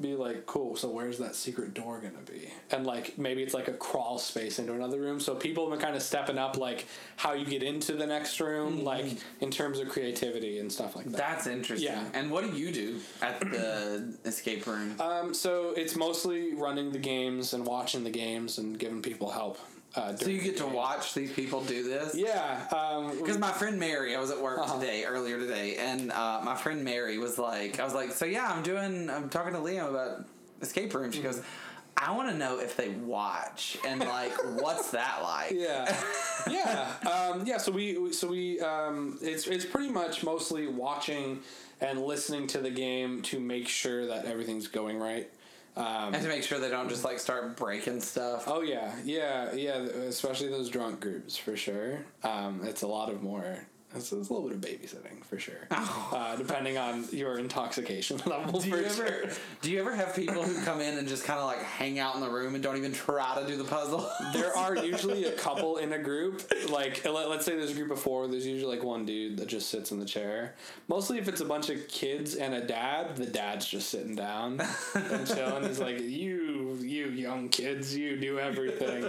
be like, cool, so where's that secret door gonna be? And like maybe it's like a crawl space into another room. So people have been kind of stepping up like how you get into the next room, like in terms of creativity and stuff like that. That's interesting. Yeah. And what do you do at the escape room? Um, so it's mostly running the games and watching the games and giving people help. Uh, so you get to watch these people do this? Yeah. Um, Because my friend Mary, I was at work Uh-huh. today, earlier today, and uh, my friend Mary was like, I was like, so yeah, I'm doing, I'm talking to Liam about escape room. She goes, I want to know if they watch and like, what's that like? Yeah, yeah, um, yeah. So we, we- so we, um, it's it's pretty much mostly watching and listening to the game to make sure that everything's going right. Um, And to make sure they don't just like start breaking stuff. oh yeah, yeah, yeah. Especially those drunk groups for sure. Um, it's a lot of more. It's, it's a little bit of babysitting for sure, uh, depending on your intoxication level. Oh. Do you ever sure. do you ever have people who come in and just kind of like hang out in the room and don't even try to do the puzzle? There are usually a couple in a group. Like, let- let's say there's a group of four. There's usually like one dude that just sits in the chair. Mostly, if it's a bunch of kids and a dad, the dad's just sitting down and chilling. He's like, "You, you young kids, you do everything."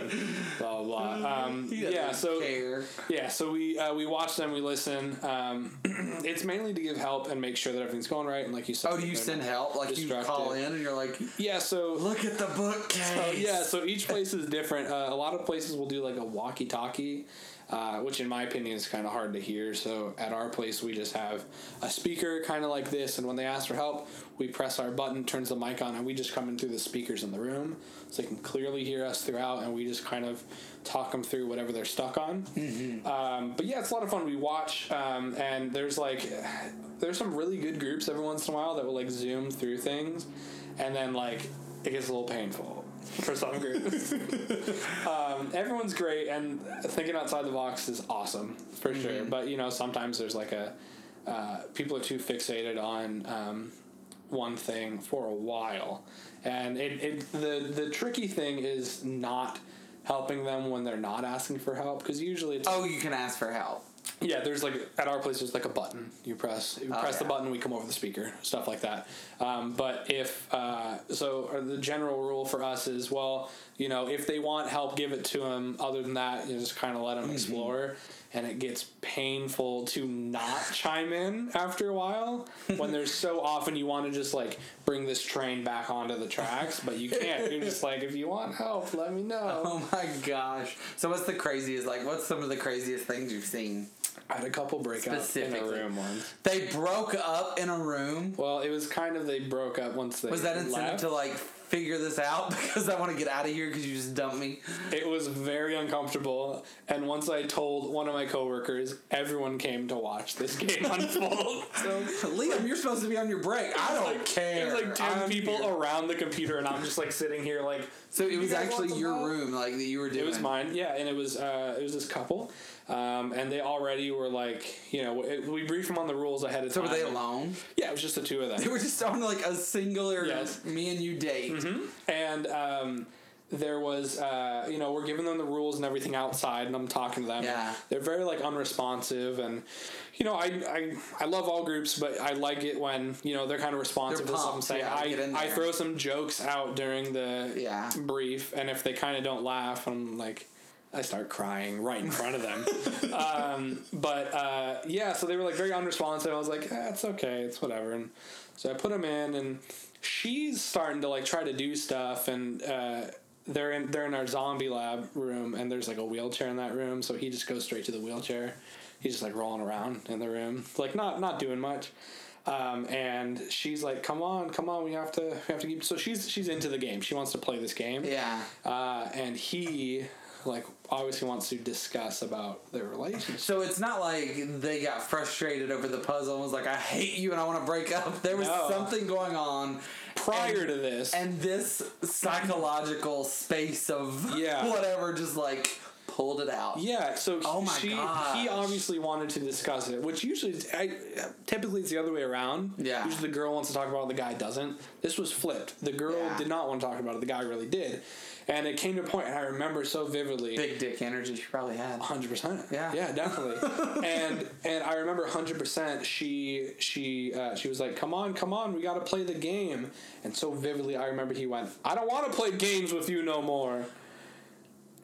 Blah blah. blah. Um, yeah. So care. yeah. So we uh, we watch them. We listen. Um, it's mainly to give help and make sure that everything's going right. And like you said, Oh, do you send help? Like you call in and you're like, Yeah. So look at the bookcase. Oh yeah, so each place is different. Uh, a lot of places will do like a walkie-talkie, uh, which in my opinion is kind of hard to hear. So at our place, we just have a speaker kind of like this, and when they ask for help, we press our button, turns the mic on, and we just come in through the speakers in the room, so they can clearly hear us throughout, and we just kind of talk them through whatever they're stuck on. Um, but yeah, it's a lot of fun. We watch, um, and there's like there's some really good groups every once in a while that will like zoom through things, and then like it gets a little painful for some groups. um, everyone's great, and thinking outside the box is awesome for sure. But you know, sometimes there's like a uh, people are too fixated on um, one thing for a while, and it, it the the tricky thing is not helping them when they're not asking for help because usually it's Oh, you can ask for help. Yeah, there's like at our place there's like a button you press. You Oh, press the button, we come over the speaker, stuff like that. Um, but if uh, so, the general rule for us is well, you know, if they want help, give it to them. Other than that, you just kind of let them Mm-hmm. explore. And it gets painful to not chime in after a while when there's so often you want to just like bring this train back onto the tracks, but you can't. You're just like, if you want help, let me know. Oh my gosh. So what's the craziest like what's some of the craziest things you've seen? I had a couple breakouts in a room once. They broke up in a room. Well, it was kind of they broke up once they Was that incentive left. to like figure this out because I want to get out of here because you just dumped me? It was very uncomfortable, and once I told one of my coworkers, everyone came to watch this game unfold. So Liam, you're supposed to be on your break. I don't like, care. There's like ten I'm people here. around the computer, and I'm just like sitting here like. So it was want actually your help?" room, like that you were doing. It was mine, yeah, and it was uh, it was this couple, um, and they already were like, you know, it, we briefed them on the rules ahead of So time. were they alone? Yeah, it was just the two of them. They were just on like a singular Yes. me and you date. and um, there was uh, you know we're giving them the rules and everything outside and i'm talking to them Yeah. they're very like unresponsive and you know I, I i love all groups but i like it when you know they're kind of responsive They're to something pumped, yeah, i i throw some jokes out during the Yeah. brief and if they kind of don't laugh i'm like I start crying right in front of them. um, but uh, yeah, so they were like very unresponsive. I was like, eh, it's okay, it's whatever. And so I put them in, and she's starting to like try to do stuff, and uh, they're in they're in our zombie lab room, and there's like a wheelchair in that room, so he just goes straight to the wheelchair. He's just like rolling around in the room, like not not doing much. Um, and she's like, "Come on, come on, we have to, we have to keep." So she's she's into the game. She wants to play this game. Yeah. Uh, and he like obviously wants to discuss about their relationship. So it's not like they got frustrated over the puzzle and was like, "I hate you and I want to break up." There was No. something going on Prior and- to this, and this psychological space of Yeah. whatever just like pulled it out. Yeah, so Oh my she gosh. he obviously wanted to discuss it, which usually I, typically it's the other way around. Yeah. usually the girl wants to talk about it, the guy doesn't. This was flipped. The girl Yeah. did not want to talk about it. The guy really did, and it came to a point, and I remember so vividly. Big dick energy she probably had. Hundred percent. Yeah. yeah, definitely. and and I remember hundred percent. She she uh, she was like, "Come on, come on, we got to play the game." And so vividly, I remember he went, "I don't want to play games with you no more."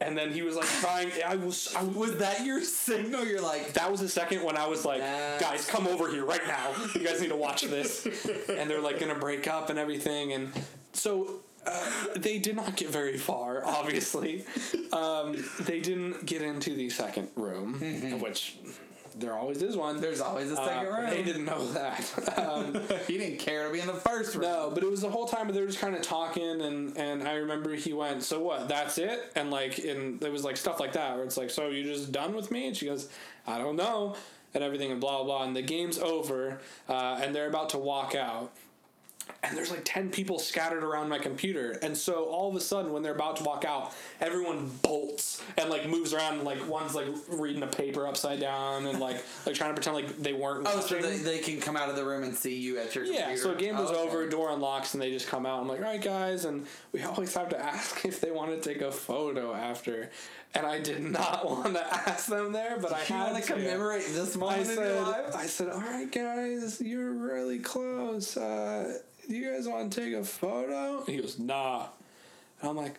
And then he was like trying. I was I was that your signal? You're like, that was the second when I was like, That's- guys, come over here right now. You guys need to watch this. and they're like gonna break up and everything. And so uh, they did not get very far, obviously. Um, they didn't get into the second room, which there always is one. there's always a Uh, second room. They didn't know that. Um, he didn't care to be in the first room. no, but it was the whole time they were just kind of talking, and and I remember he went, "So what? That's it?" And like, and there was like stuff like that where it's like, "So you're just done with me?" And she goes, "I don't know," and everything, and blah blah. blah. And the game's over, uh, and they're about to walk out. And there's like 10 people scattered around my computer. And so all of a sudden, when they're about to walk out, everyone bolts and like moves around. And, like one's like reading a paper upside down and like like trying to pretend like they weren't. Oh, so they, they can come out of the room and see you at your Yeah, computer. so game was Oh, okay. over, door unlocks, and they just come out. I'm like, all right, guys, and we always have to ask if they want to take a photo after. And I did not want to ask them there, but I had to. You had want to commemorate this I moment in your said, life? I said, all right, guys, you're really close. Uh, do you guys want to take a photo? And he goes, nah. And I'm like,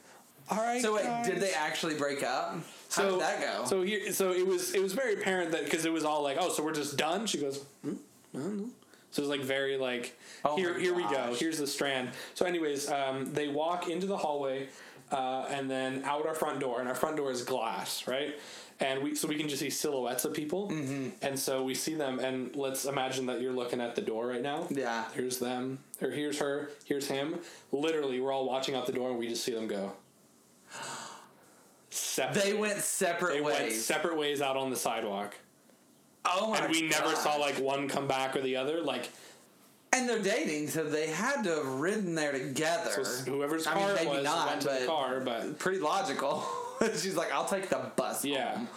all right. So wait, did they actually break up? How So did that go? So here, so it was it was very apparent that because it was all like, oh, so we're just done. She goes, hmm, I don't know. So it was like very like, Oh here here we go. Here's the strand. So anyways, um, they walk into the hallway, uh, and then out our front door, and our front door is glass, right? And we so we can just see silhouettes of people, mm-hmm. and so we see them. And let's imagine that you're looking at the door right now. Yeah. Here's them, or here's her, here's him. Literally, we're all watching out the door, and we just see them go. Separate. they went separate They ways. went separate ways out on the sidewalk, oh my and we never saw like one come back or the other. Like And they're dating, so they had to have ridden there together. so whoever's I car mean, maybe was not, went to but the car, but pretty logical. She's like, "I'll take the bus." yeah, home."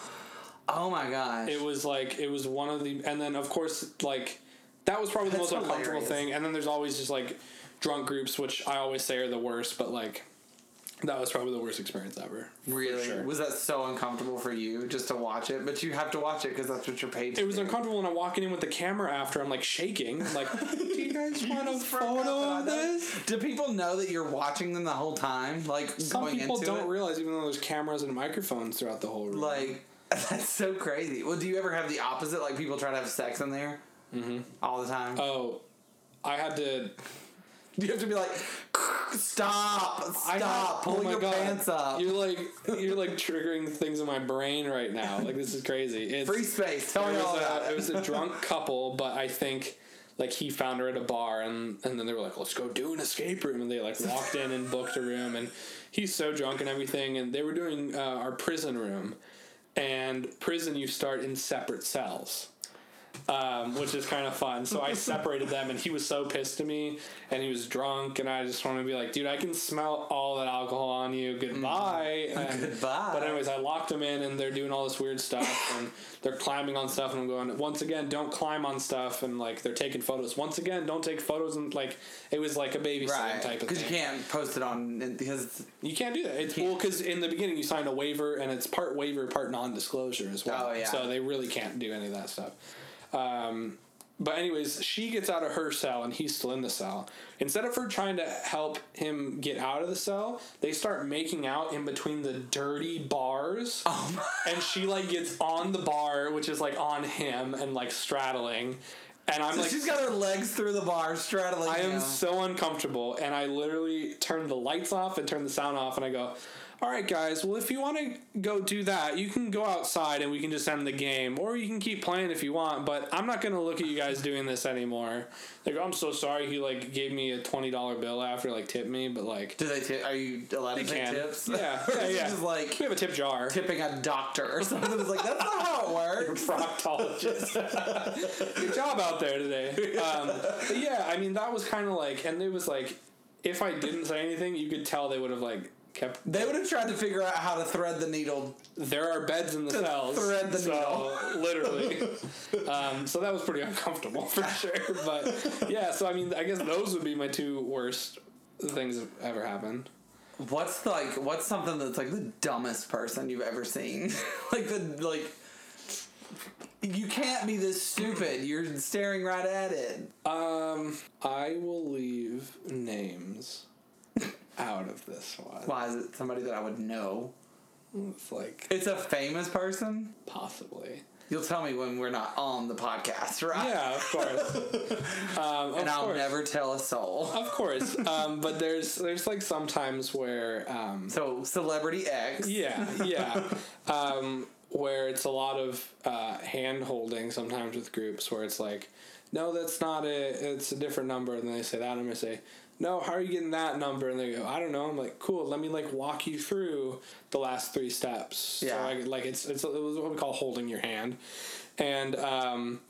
Oh my gosh. it was like it was one of the, and then of course like that was probably the That's most uncomfortable hilarious. thing. And then there's always just like drunk groups, which I always say are the worst, but like that was probably the worst experience ever. really sure. was that so uncomfortable for you just to watch it? But you have to watch it because that's what you're paid. to It was do. uncomfortable when I'm walking in with the camera after. I'm like shaking. I'm like, do you guys want a just broke up photo of this? Do people know that you're watching them the whole time? Like Some going people into don't it? realize, even though there's cameras and microphones throughout the whole room. like that's so crazy. Well, do you ever have the opposite? Like people try to have sex in there mm-hmm. all the time. oh, I had to. You have to be like, stop, stop, pull oh your God. pants up, You're like you're like triggering things in my brain right now. Like this is crazy. It's, free space. Tell me all about a, it. it was a drunk couple, but I think like he found her at a bar, and and then they were like, "Let's go do an escape room," and they like walked in and booked a room, and he's so drunk and everything, and they were doing uh, our prison room, and prison you start in separate cells. Um, which is kind of fun. So I separated them, and he was so pissed at me, and he was drunk, and I just wanted to be like, dude, I can smell all that alcohol on you. Goodbye. And-. Goodbye. But anyways, I locked them in, and they're doing all this weird stuff, and they're climbing on stuff, and I'm going, once again, don't climb on stuff, and like they're taking photos. Once again, don't take photos, and like it was like a babysitting right? type of Because you can't post it on because You can't do that. It's well because in the beginning you signed a waiver, and it's part waiver, part non-disclosure as well. Oh, yeah. So they really can't do any of that stuff. Um, but anyways, she gets out of her cell, and he's still in the cell. Instead of her trying to help him get out of the cell, they start making out in between the dirty bars. oh. And she like gets on the bar, which is like on him, and like straddling. And I'm So like, she's got her legs through the bar, straddling. I am so uncomfortable, and I literally turn the lights off and turn the sound off, and I go, all right, guys, well, if you want to go do that, you can go outside and we can just end the game, or you can keep playing if you want, but I'm not going to look at you guys doing this anymore. Like, I'm so sorry he, like, gave me a $20 bill after, like, tipped me, but, like, Do they? T- are you allowed to take tips? Yeah, yeah, yeah. Just like we have a tip jar. tipping a doctor or something. It's like that's not how it works. proctologist. Good job out there today. Um, but yeah, I mean that was kind of like, and it was like, if I didn't say anything, you could tell they would have like kept. They would have tried to figure out how to thread the needle. There are beds in the cells. thread the so, literally. Um, so that was pretty uncomfortable for sure. But yeah, so I mean, I guess those would be my two worst things that ever happened. What's like? What's something that's like the dumbest person you've ever seen? like the like. You can't be this stupid. You're staring right at it. Um, I will leave names out of this one. Why is it somebody that I would know? It's like It's a famous person. possibly. You'll tell me when we're not on the podcast, right? Yeah, of course. um, of And I'll course. never tell a soul. Of course. Um, but there's there's like sometimes where um, So celebrity X. yeah yeah um, where it's a lot of uh, hand holding sometimes with groups where it's like no that's not it it's a different number and then they say that and I'm gonna say no how are you getting that number? And they go I don't know. I'm like cool let me like walk you through the last three steps. Yeah. so I, like it's it's it was what we call holding your hand. And um,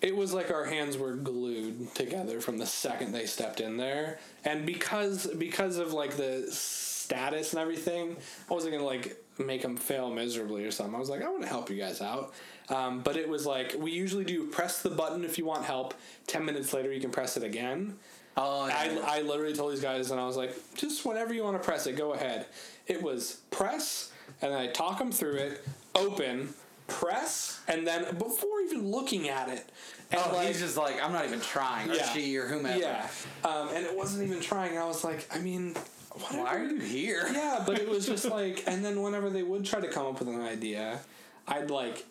it was like our hands were glued together from the second they stepped in there. And because because of like the status and everything i wasn't gonna like make them fail miserably or something. I was like i want to help you guys out. Um, but it was like we usually do press the button if you want help. 10 minutes later you can press it again Oh. I, I literally told these guys, and I was like, just whenever you want to press it, go ahead. It was press, and then I talk them through it, open, press, and then before even looking at it, and oh, like, he's just like, I'm not even trying, or Yeah. she, or whomever. yeah, um, and it wasn't even trying. I was like, I mean, whatever. Why are you here? Yeah, but it was just like, and then whenever they would try to come up with an idea, I'd like,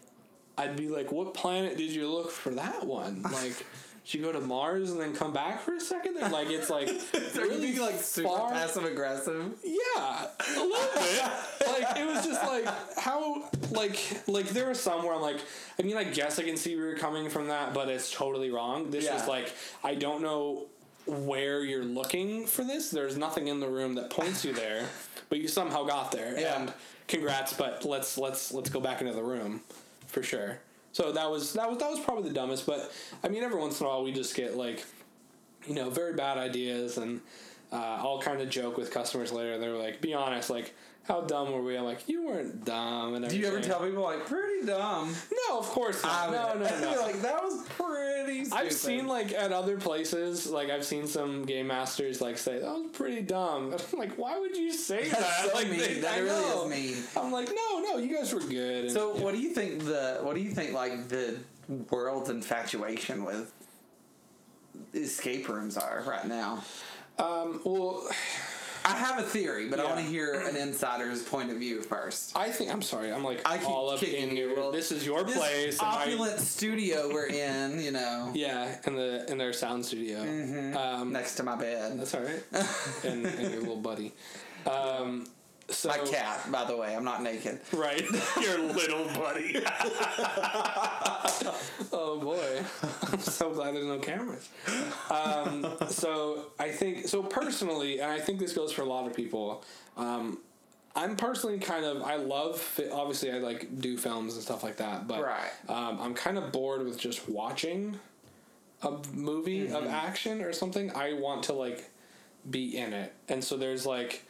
I'd be like, what planet did you look for that one? Like. You go to Mars and then come back for a second? And like it's like really being like super far- passive aggressive? yeah, a little bit. like it was just like how like like there were some where I'm like, I mean, I guess I can see where you're coming from that, but it's totally wrong. This Yeah. was like I don't know where you're looking for this. There's nothing in the room that points you there, but you somehow got there. Yeah. And congrats, but let's let's let's go back into the room for sure. So that was that was that was probably the dumbest, but I mean every once in a while we just get like you know, very bad ideas, and uh, I'll kind of joke with customers later. They're like, "Be honest, like, how dumb were we?" I'm like, "You weren't dumb." And Do you ever tell people like pretty dumb? No, of course not. I no, no, no. like that was pretty. Stupid. I've seen like at other places, like I've seen some game masters like say that was pretty dumb. I'm like, why would you say That's that? so like, mean. they- That I really know. is mean. I'm like, no, no, you guys were good. And, So, yeah. what do you think the what do you think like the world's infatuation with escape rooms are right now? Um, well, I have a theory, but I Yeah. want to hear an insider's point of view first. I think I'm sorry. I'm like I keep all up kicking in you. your. Well, this is your This place. and I- opulent studio we're in, you know, yeah, in the in their sound studio. Mm-hmm. Um, next to my bed. That's all right. and, and your little buddy. Um, so My cat, by the way, I'm not naked. Right, your little buddy. oh boy, I'm so glad there's no cameras. Um, so I think so personally, and I think this goes for a lot of people. Um, I'm personally kind of I love obviously I like do films and stuff like that, but Right. um, I'm kind of bored with just watching a movie of Mm-hmm. action or something. I want to like be in it, and so there's like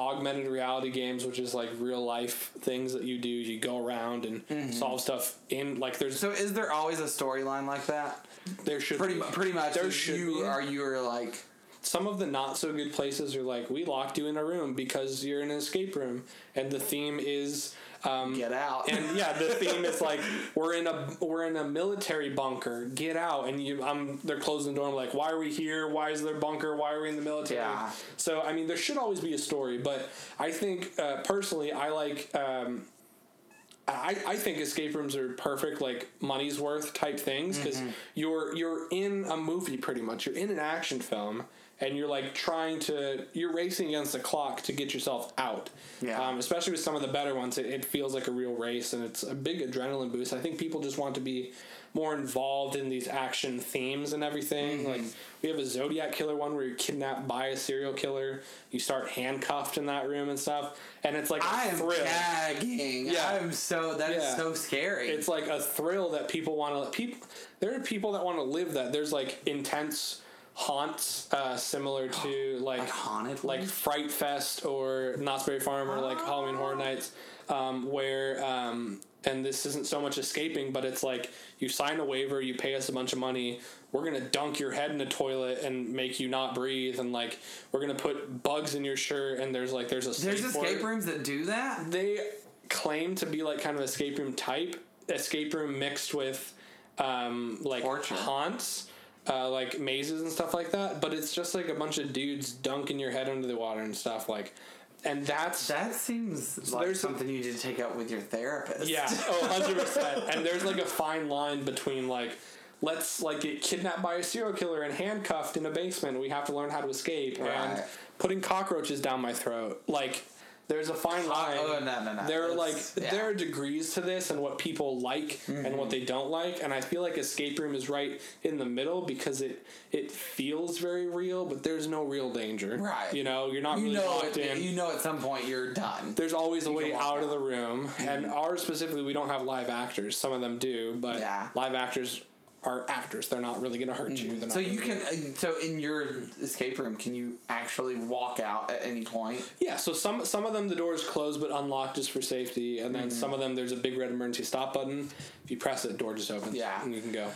augmented reality games, which is like real life things that you do. You go around and Mm-hmm. solve stuff in like there's So, is there always a storyline like that? there should Pretty, be. pretty much. There should you be. are you are like some of the not so good places are like we locked you in a room because you're in an escape room and the theme is um, get out. and yeah the theme is like we're in a we're in a military bunker. Get out. And you I'm they're closing the door. I'm like why are we here? Why is there a bunker? Why are we in the military? Yeah. so I mean there should always be a story but I think uh, personally I like um, I, I think escape rooms are perfect like money's worth type things because Mm-hmm. you're you're in a movie pretty much. You're in an action film and you're like trying to you're racing against the clock to get yourself out. Yeah. Um, especially with some of the better ones, it, it feels like a real race, and it's a big adrenaline boost. I think people just want to be more involved in these action themes and everything. Mm-hmm. Like we have a Zodiac killer one where you're kidnapped by a serial killer. You start handcuffed in that room and stuff, and it's like I am thrill. gagging. Yeah. I am so that is Yeah. so scary. It's like a thrill that people want to. People, there are people that want to live that. There's like intense haunts, uh, similar to like Like haunted like? Fright Fest or Knott's Berry Farm or like Halloween Horror Nights, um, where um, and this isn't so much escaping, but it's like you sign a waiver, you pay us a bunch of money, we're gonna dunk your head in a toilet and make you not breathe, and like we're gonna put bugs in your shirt, and there's like there's a There's escape rooms that do that. They claim to be like kind of escape room type, escape room mixed with um, like Torture. haunts. Uh, like mazes and stuff like that, but it's just like a bunch of dudes dunking your head under the water and stuff like, and that's That seems like there's a- something you need to take up with your therapist. yeah, oh, 100 percent. And there's like a fine line between like, let's like get kidnapped by a serial killer and handcuffed in a basement. We have to learn how to escape and putting cockroaches down my throat. Like, there's a fine line. oh, no, no, no. There are like yeah. there are degrees to this and what people like and Mm-hmm. what they don't like, and I feel like escape room is right in the middle because it it feels very real, but there's no real danger. Right. You know, you're not You really know, locked it, in you know, at some point you're done. there's always a way out of the room and ours specifically we don't have live actors some of them do but Yeah. live actors are actors they're not really going to hurt you So you can. uh, So in your escape room, can you actually walk out at any point? yeah so some some of them the doors close but unlocked just for safety and then Mm-hmm. some of them there's a big red emergency stop button if you press it the door just opens Yeah. and you can go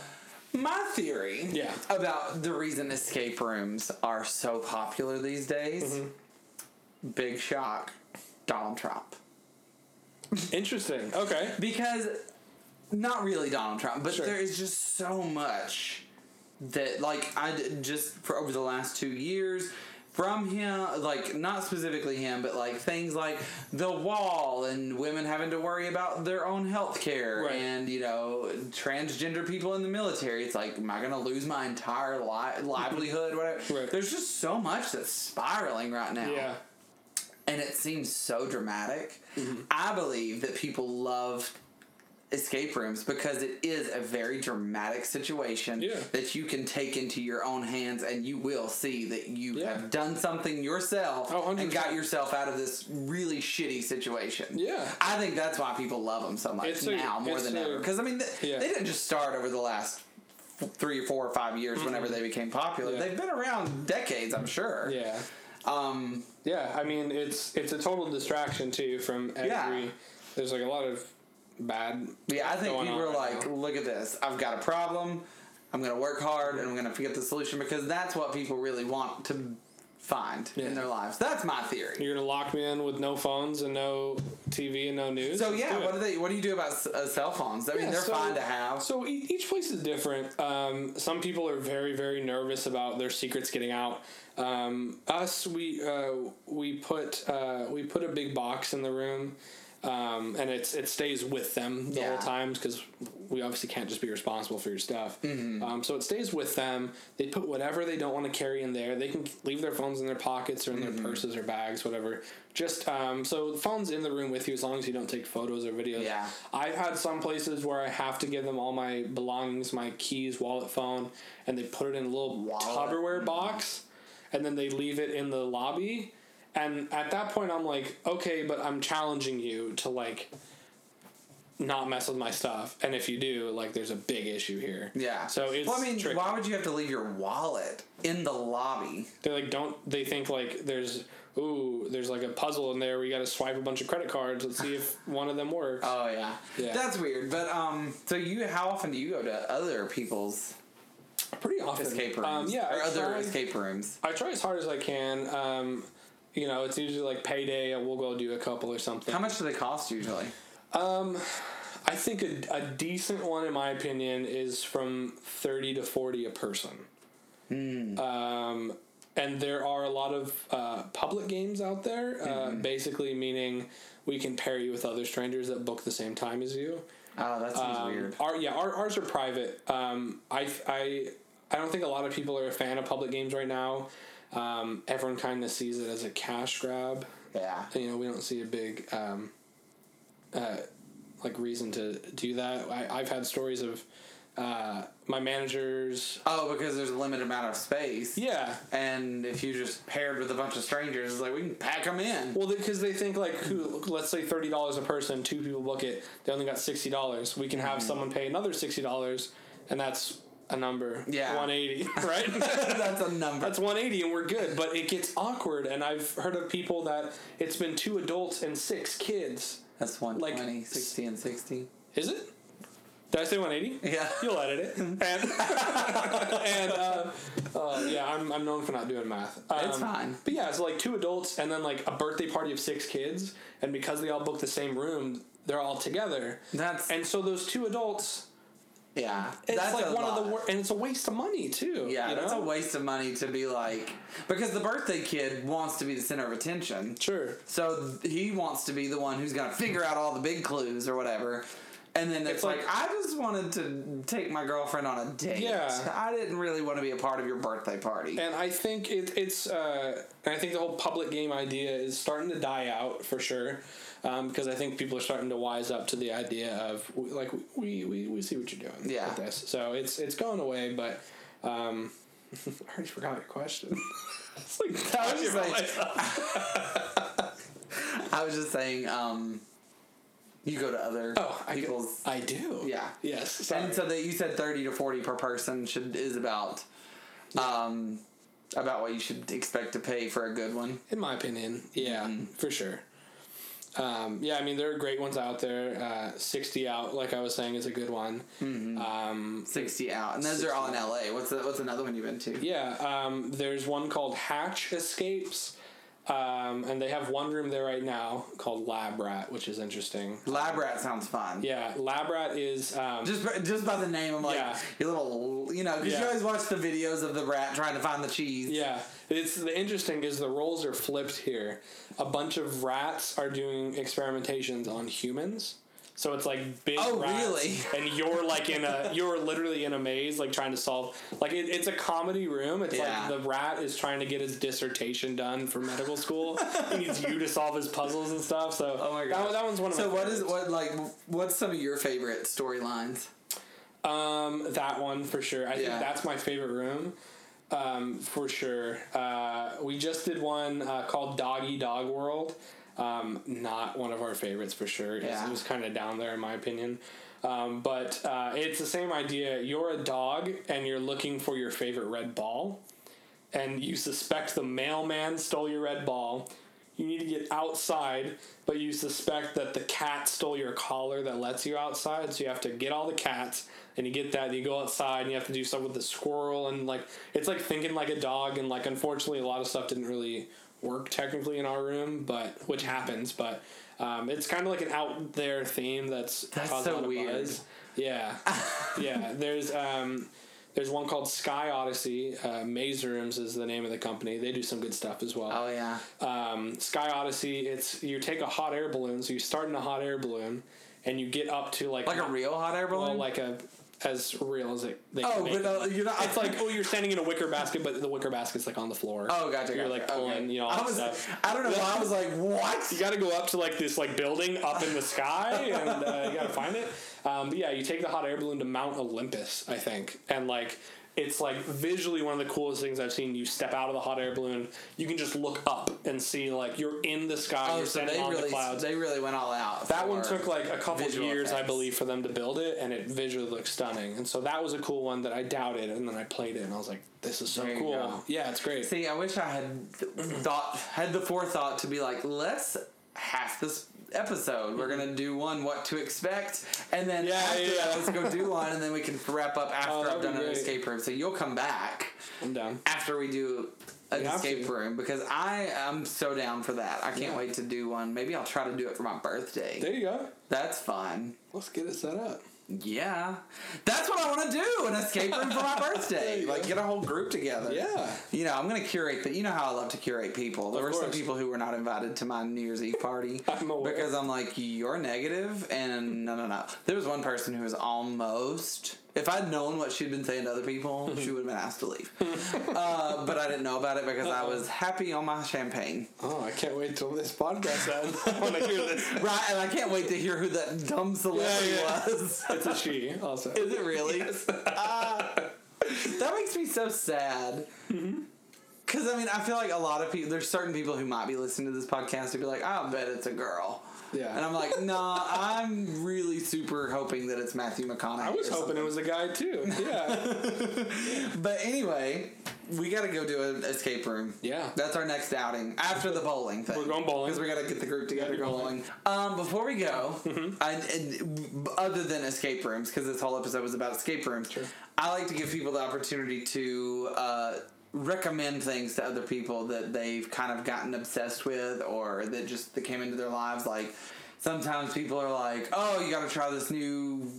My theory Yeah. about the reason escape rooms are so popular these days Mm-hmm. big shock Donald Trump. interesting okay Because, not really Donald Trump, but Sure. there is just so much that, like, I just for over the last two years. From him, like not specifically him, but like things like the wall and women having to worry about their own health care Right. and you know transgender people in the military. It's like, am I gonna lose my entire li- livelihood? Whatever. Right. There's just so much that's spiraling right now yeah and it seems so dramatic. Mm-hmm. I believe that people love escape rooms because it is a very dramatic situation Yeah. that you can take into your own hands and you will see that you Yeah. have done something yourself Oh, and 100%. got yourself out of this really shitty situation. Yeah. I think that's why people love them so much It's a- now more than a- ever. Because I mean, th- Yeah. they didn't just start over the last f- three or four or five years whenever they became popular. They've been around decades, I'm sure. yeah Um, yeah i mean it's it's a total distraction too from every there's like a lot of bad Yeah, I think people are right like, now. look at this. I've got a problem. I'm going to work hard and I'm going to get the solution because that's what people really want to find Yeah. in their lives. That's my theory. You're gonna lock me in with no phones and no TV and no news. So Let's yeah, do what do they? What do you do about uh, cell phones? I mean, Yeah, they're so- fine to have. So e- each place is different. Um, some people are very, very nervous about their secrets getting out. Um, us, we uh, we put uh, we put a big box in the room, um, and it's it stays with them the Yeah. whole time because we obviously can't just be responsible for your stuff. Mm-hmm. Um, so it stays with them. They put whatever they don't want to carry in there. They can leave their phones in their pockets or in Mm-hmm. their purses or bags, whatever. Just um, so the phone's in the room with you as long as you don't take photos or videos. Yeah. I've had some places where I have to give them all my belongings, my keys, wallet, phone, and they put it in a little Wallet. Tupperware box, and then they leave it in the lobby. And at that point, I'm like, okay, but I'm challenging you to like not mess with my stuff. And if you do, like, there's a big issue here. yeah. So it's. Well, I mean, tricky. why would you have to leave your wallet in the lobby? They like don't. They think like there's. Ooh, there's like a puzzle in there where you got to swipe a bunch of credit cards. Let's see if one of them works. Oh yeah. Yeah. That's weird. But um, so you, how often do you go to other people's Pretty often. escape rooms? Um, yeah, or I other try- escape rooms. I try as hard as I can. Um, you know, it's usually like payday, and we'll go do a couple or something. How much do they cost usually? Um, I think a, a decent one, in my opinion, is from thirty to forty a person. Hmm. Um, and there are a lot of uh, public games out there. Uh, Mm-hmm. basically, meaning we can pair you with other strangers that book the same time as you. Oh, that seems Um, weird. Our yeah, our, ours are private. Um, I I I don't think a lot of people are a fan of public games right now. Um, everyone kind of sees it as a cash grab. Yeah. You know, we don't see a big um, uh, like reason to do that. I, I've had stories of uh, my managers. Oh, because there's a limited amount of space. Yeah. And if you just paired with a bunch of strangers, it's like we can pack them in. Well, because they think like, who, let's say thirty dollars a person, two people book it, they only got sixty dollars. We can have Mm-hmm. someone pay another sixty dollars, and that's a number. Yeah. one eighty, right? That's a number. That's 180 and we're good, but it gets awkward. And I've heard of people that it's been two adults and six kids. That's 120, Like, 60, and 60. Is it? Did I say 180? Yeah. You'll edit it. And, and uh, uh, yeah, I'm, I'm known for not doing math. Um, It's fine. But yeah, it's like two adults and then like a birthday party of six kids. And because they all booked the same room, they're all together. That's And so those two adults, yeah. it's that's like one of the wor- and it's a waste of money too. Yeah, you that's a waste of money to be like because the birthday kid wants to be the center of attention. Sure. So he wants to be the one who's gonna figure out all the big clues or whatever. And then it's, It's like, like- I just wanted to take my girlfriend on a date. Yeah. I didn't really want to be a part of your birthday party. And I think it, it's, uh, and I think the whole public game idea is starting to die out for sure, um, because I think people are starting to wise up to the idea of like we we, we see what you're doing Yeah. with this. So it's it's going away, but um, I already forgot your question. it's like I was just like- I was just saying, um, you go to other oh, I, people's. I do. Yeah. Yes. Sorry. and so that you said thirty to forty per person should is about, um, about what you should expect to pay for a good one. In my opinion, yeah, Mm-hmm. for sure. Um, yeah, I mean there are great ones out there. Uh, Sixty out, like I was saying, is a good one. Mm-hmm. Um, Sixty out, and those are all in L.A. What's the, what's another one you've been to? yeah, um, there's one called Hatch Escapes, um, and they have one room there right now called Lab Rat, which is interesting. Lab Rat sounds fun. Yeah, Lab Rat is um, Just by- just by the name, I'm like Yeah. your little, you know, because you always watch the videos of the rat trying to find the cheese. Yeah, it's the interesting is the roles are flipped here. A bunch of rats are doing experimentations on humans. So it's like big Oh, rats, really? and you're like in a you're literally in a maze, like trying to solve like it, it's a comedy room. It's Yeah. like the rat is trying to get his dissertation done for medical school. he needs you to solve his puzzles and stuff. So Oh my god, that one's one of so my. what is what like what's some of your favorite storylines? Um, that one for sure. I Yeah. think that's my favorite room. Um, for sure. Uh, we just did one uh, called Doggy Dog World. Um, not one of our favorites for sure. Yeah. It was kind of down there in my opinion. Um, but uh, it's the same idea. You're a dog and you're looking for your favorite red ball, and you suspect the mailman stole your red ball. You need to get outside, but you suspect that the cat stole your collar that lets you outside. So you have to get all the cats, and you get that. And you go outside, and you have to do stuff with the squirrel, and like it's like thinking like a dog. And like unfortunately, a lot of stuff didn't really work technically in our room, but which happens. But um, it's kind of like an out there theme that's That's so a weird. buzz. Yeah, yeah. There's um, there's one called Sky Odyssey. Uh, Maze Rooms is the name of the company. They do some good stuff as well Oh yeah, um, Sky Odyssey, it's you take a hot air balloon, so you start in a hot air balloon, and you get up to like like a real hot air balloon. well, like a as real as it. They oh, but uh, you're not. it's like oh, you're standing in a wicker basket, but the wicker basket's like on the floor. oh, gotcha. You're gotcha. like pulling, okay. you know, all I was. stuff. I don't know. why I was like, what? You got to go up to like this like building up in the sky, and uh, you got to find it. Um, but yeah, you take the hot air balloon to Mount Olympus, I think, and like it's like visually one of the coolest things I've seen. You step out of the hot air balloon, you can just look up and see like you're in the sky, Oh, you're so standing they on really the clouds. they really went all out. that one took like a couple years, I believe, for them to build it, and it visually looks stunning. And so that was a cool one that I doubted, and then I played it, and I was like, "This is so There cool." Yeah, it's great. See, I wish I had thought had the forethought to be like, let's half this episode. We're gonna do one what to expect, and then Yeah, after yeah, that, yeah. let's go do one, and then we can wrap up oh, after Oh, I've done an escape room. So you'll come back I'm down. after we do an We escape room because I am so down for that. I can't wait to do one. Maybe I'll try to do it for my birthday. There you go. That's fun. Let's get it set up. Yeah, that's what I want to do. An escape room for my birthday. Like get a whole group together. Yeah. You know, I'm gonna curate that. You know how I love to curate people. There Of were some people who were not invited to my New Year's Eve party I'm because I'm like, you're negative, and no, no, no. There was one person who was almost If I'd known what she'd been saying to other people, she would have been asked to leave. uh, but I didn't know about it because I was happy on my champagne. Oh, I can't wait till this podcast ends. I want to hear this. Right, and I can't wait to hear who that dumb celebrity Yeah, yeah. was. It's a she, also. Is it really? Ah, that makes me so sad. Mm-hmm. Because, I mean, I feel like a lot of people, there's certain people who might be listening to this podcast who be like, "I'll bet it's a girl. Yeah. And I'm like, nah, I'm really super hoping that it's Matthew McConaughey. I was hoping it was a guy too. Yeah. But anyway, we got to go do an escape room. Yeah. That's our next outing after the bowling thing. We're going bowling. Because we got to get the group together going. Um, before we go, Mm-hmm. I, and, other than escape rooms, because this whole episode was about escape rooms, I like to give people the opportunity to uh, recommend things to other people that they've kind of gotten obsessed with or that just that came into their lives. Like sometimes people are like, "Oh, you got to try this new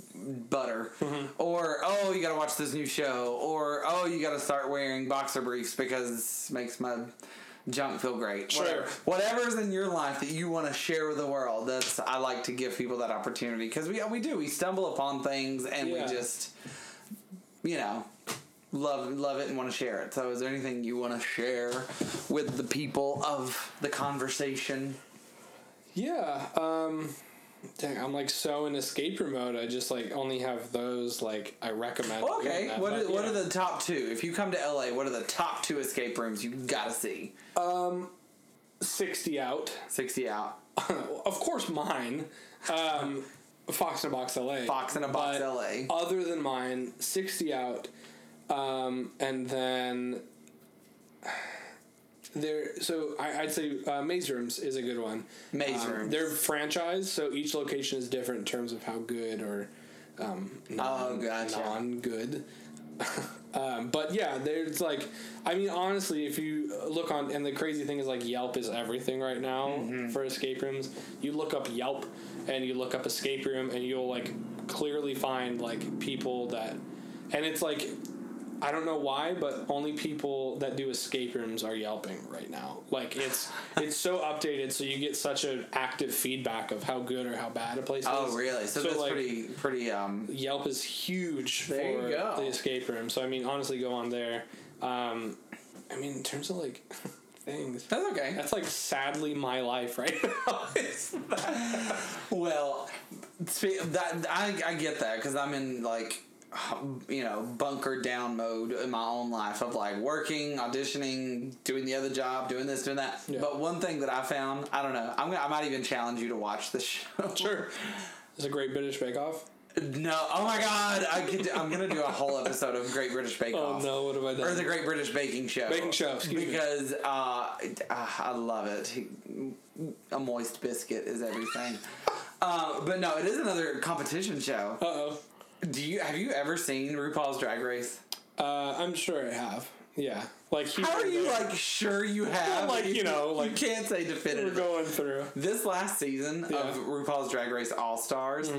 butter," Mm-hmm. or "Oh, you got to watch this new show," or "Oh, you got to start wearing boxer briefs because it makes my junk feel great." Sure. Whatever. Whatever's in your life that you want to share with the world, that's I like to give people that opportunity because we we do we stumble upon things and Yeah. we just you know love love it and want to share it. So, is there anything you want to share with the people of the conversation? Yeah. Um dang, I'm like so in escape room mode. I just like only have those like I recommend. Okay, that, what but are, what are the top two? If you come to LA, what are the top two escape rooms you gotta see? Um, sixty out? Sixty out, of course, mine. Um, Fox in a Box LA. Fox in a Box But LA. Other than mine, sixty out, um, and then there. So I, I'd say uh, Maze Rooms is a good one. Maze Um, Rooms. They're franchise, so each location is different in terms of how good or um, non, Oh, gotcha. non good. um, but yeah, there's like, I mean, honestly, if you look on, and the crazy thing is like Yelp is everything right now Mm-hmm. for escape rooms. You look up Yelp and you look up escape room, and you'll like clearly find like people that, and it's like. I don't know why, but only people that do escape rooms are yelping right now. Like it's it's so updated, so you get such an active feedback of how good or how bad a place Oh, is. Oh, really? So, So, that's like- pretty pretty um. Yelp is huge There you for go. the escape room. So I mean, honestly, go on there. Um, I mean, in terms of like things, That's okay. that's like sadly my life right now. Well, that I I get that because I'm in like you know bunker down mode in my own life of like working, auditioning, doing the other job, doing this, doing that. Yeah. But one thing that I found, I don't know, I'm gonna, I might even challenge you to watch this show. Sure, it's a great British Bake Off. No, oh my God, I could. I'm gonna do a whole episode of Great British Bake Oh Off. no, what have I Or the Great British Baking Show. Baking Show, excuse me. because uh, I love it. A moist biscuit is everything. uh, but no, it is another competition show. Uh oh. Do you have you ever seen RuPaul's Drag Race? Uh, I'm sure I have. Yeah, like here How are you like sure you have? like, you know, like- you can't say We're going through. This last season Yeah. Mm-hmm. of RuPaul's Drag Race All Stars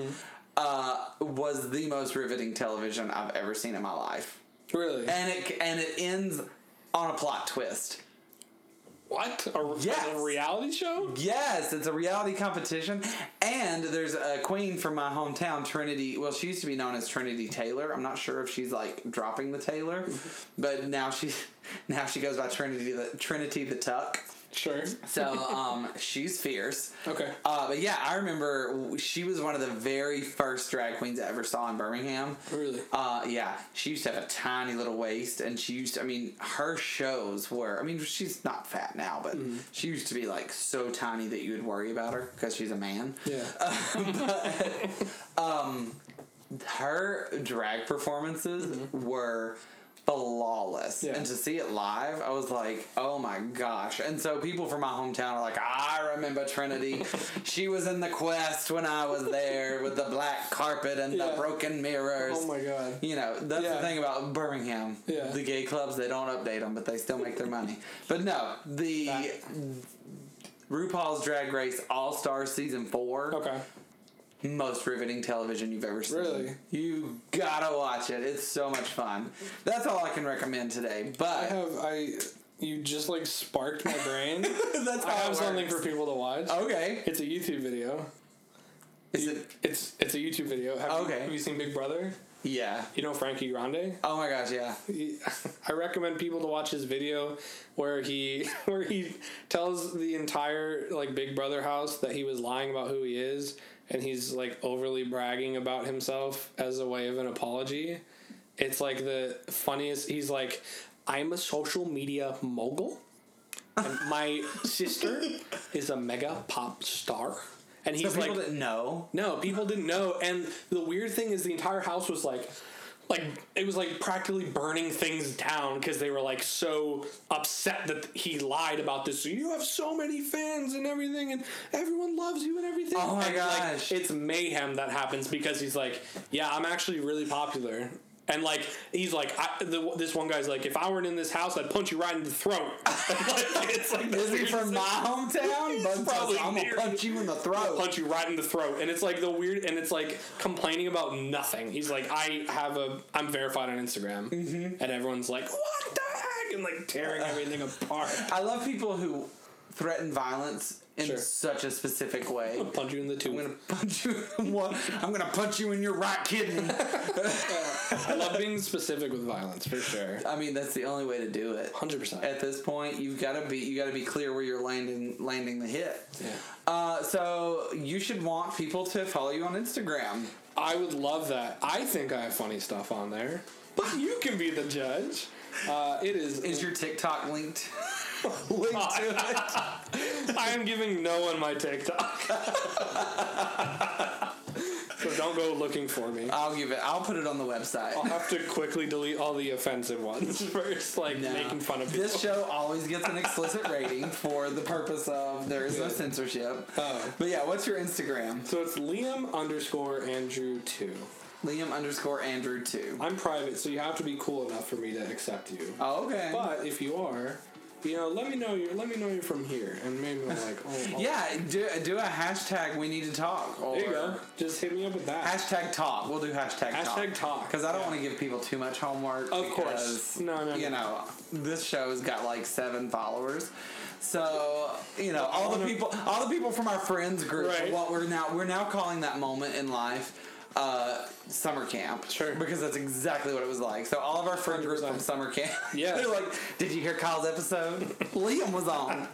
uh, was the most riveting television I've ever seen in my life, Really? and it and it ends on a plot twist. What? A, Yes. a reality show? Yes, it's a reality competition, and there's a queen from my hometown, Trinity. Well, she used to be known as Trinity Taylor. I'm not sure if she's like dropping the Taylor, mm-hmm. but now she now she goes by Trinity the Trinity the Tuck. Sure. So um, she's fierce. Okay. Uh, but yeah, I remember she was one of the very first drag queens I ever saw in Birmingham. Really? Uh, yeah, she used to have a tiny little waist, and she used to, I mean, her shows were, I mean, she's not fat now, but Mm-hmm. she used to be like so tiny that you would worry about her because she's a man. Yeah. Um her drag performances were flawless. Yeah. And to see it live, I was like, oh my gosh. And so people from my hometown are like, I remember Trinity. she was in the quest when I was there with the black carpet and Yeah. the broken mirrors. Oh my god. You know, that's Yeah. the thing about Birmingham. Yeah. The gay clubs, they don't update them, but they still make their money. But no, the That- RuPaul's Drag Race All Stars Season 4, Okay. Most riveting television you've ever seen. Really? You gotta watch it. It's so much fun. That's all I can recommend today. But I have I. You just like sparked my brain. that's I have something for people to watch. Okay. It's a YouTube video. Is it? It's it's a YouTube video. Have Okay. You, have you seen Big Brother? Yeah. You know Frankie Grande? Oh my gosh, yeah. He- I recommend people to watch his video where he where he tells the entire like Big Brother house that he was lying about who he is and he's like overly bragging about himself as a way of an apology. It's like the funniest. He's like, "I'm a social media mogul, and my sister is a mega pop star." And So he's people like, didn't know. no, people didn't know. And the weird thing is, the entire house was like, like it was like practically burning things down because they were like so upset that he lied about this. So you have so many fans and everything, and everyone loves you and everything. Oh my And, like, gosh. it's mayhem that happens because he's like, yeah, I'm actually really popular. And like he's like, I, the, this one guy's like, if I weren't in this house, I'd punch you right in the throat. like, it's like Is he from my hometown? Probably I'm gonna punch you in the throat. punch you right in the throat and it's like the weird and it's like complaining about nothing he's like i have a i'm verified on instagram Mm-hmm. and everyone's like what the heck and like tearing everything apart I love people who threaten violence in Sure. such a specific way. punch you in the I'm gonna punch you. In one, I'm gonna punch you in your right kidney. i love being specific with violence for sure I mean, that's the only way to do it. 100% At this point, you've got to be you got to be clear where you're landing landing the hit. yeah Uh, so you should want people to follow you on Instagram. i would love that i think i have funny stuff on there but you can be the judge uh, it is Is your TikTok linked? linked to it. i am giving no one my tiktok so don't go looking for me I'll give it. I'll put it on the website. I'll have to quickly delete all the offensive ones first, like No. making fun of people. This show always gets an explicit rating for the purpose of there is no censorship. Oh. But yeah, what's your Instagram? So it's Liam underscore Andrew two. Liam underscore Andrew two. I'm private, so you have to be cool enough for me to accept you. Oh, okay. But if you are, you know, let me know you're let me know you're from here, and maybe I'm like, oh, oh. yeah, do, do a hashtag we need to talk. Or There you go. Just hit me up with that. Hashtag talk. We'll do hashtag, talk. Hashtag talk. Because I don't Yeah. want to give people too much homework. Of course. because, No, no, You no. know, this show's got like seven followers. So you know, all the people, all the people from our friends group. Right. What we're now we're now calling that moment in life. Uh, summer camp. Sure. Because that's exactly what it was like. So all of our friend group from summer camp. Yeah. They're like, did you hear Kyle's episode? Liam was on.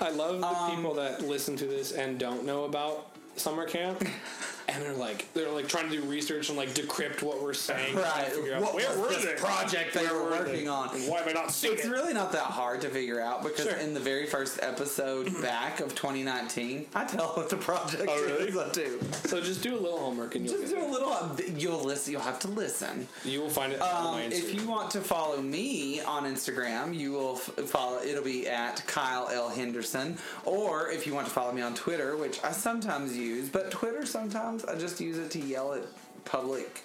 I love the Um, people that listen to this and don't know about summer camp. And they're like, they're like trying to do research and like decrypt what we're saying. Right. out What where were this they? project they were were working they? on? And why have I not seen It's it? really not that hard to figure out because Sure. in the very first episode back of 2019, I tell what the project Oh, really? is. I do. So just do a little homework and you'll Just do it. a little. You'll listen. You'll have to listen. You will find it on Um, if you want to follow me on Instagram, you will follow. It'll be at Kyle L Henderson. Or if you want to follow me on Twitter, which I sometimes use, but Twitter sometimes I just use it to yell at public.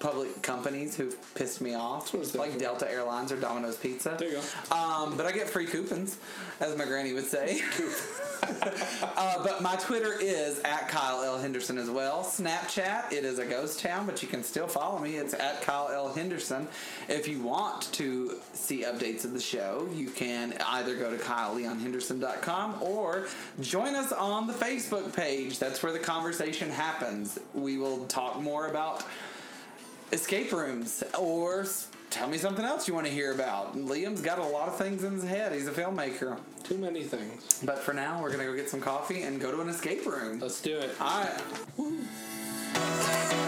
Public companies who've pissed me off, what it's there like. Delta Airlines or Domino's Pizza. There you go. Um, but I get free coupons, as my granny would say. uh, but my Twitter is at Kyle L Henderson as well. Snapchat, it is a ghost town, but you can still follow me. It's at Kyle L Henderson. If you want to see updates of the show, you can either go to KyleLeonHenderson.com or join us on the Facebook page. That's where the conversation happens. We will talk more about escape rooms or tell me something else you want to hear about. Liam's got a lot of things in his head. He's a filmmaker. Too many things. But for now, we're going to go get some coffee and go to an escape room. Let's do it. All right.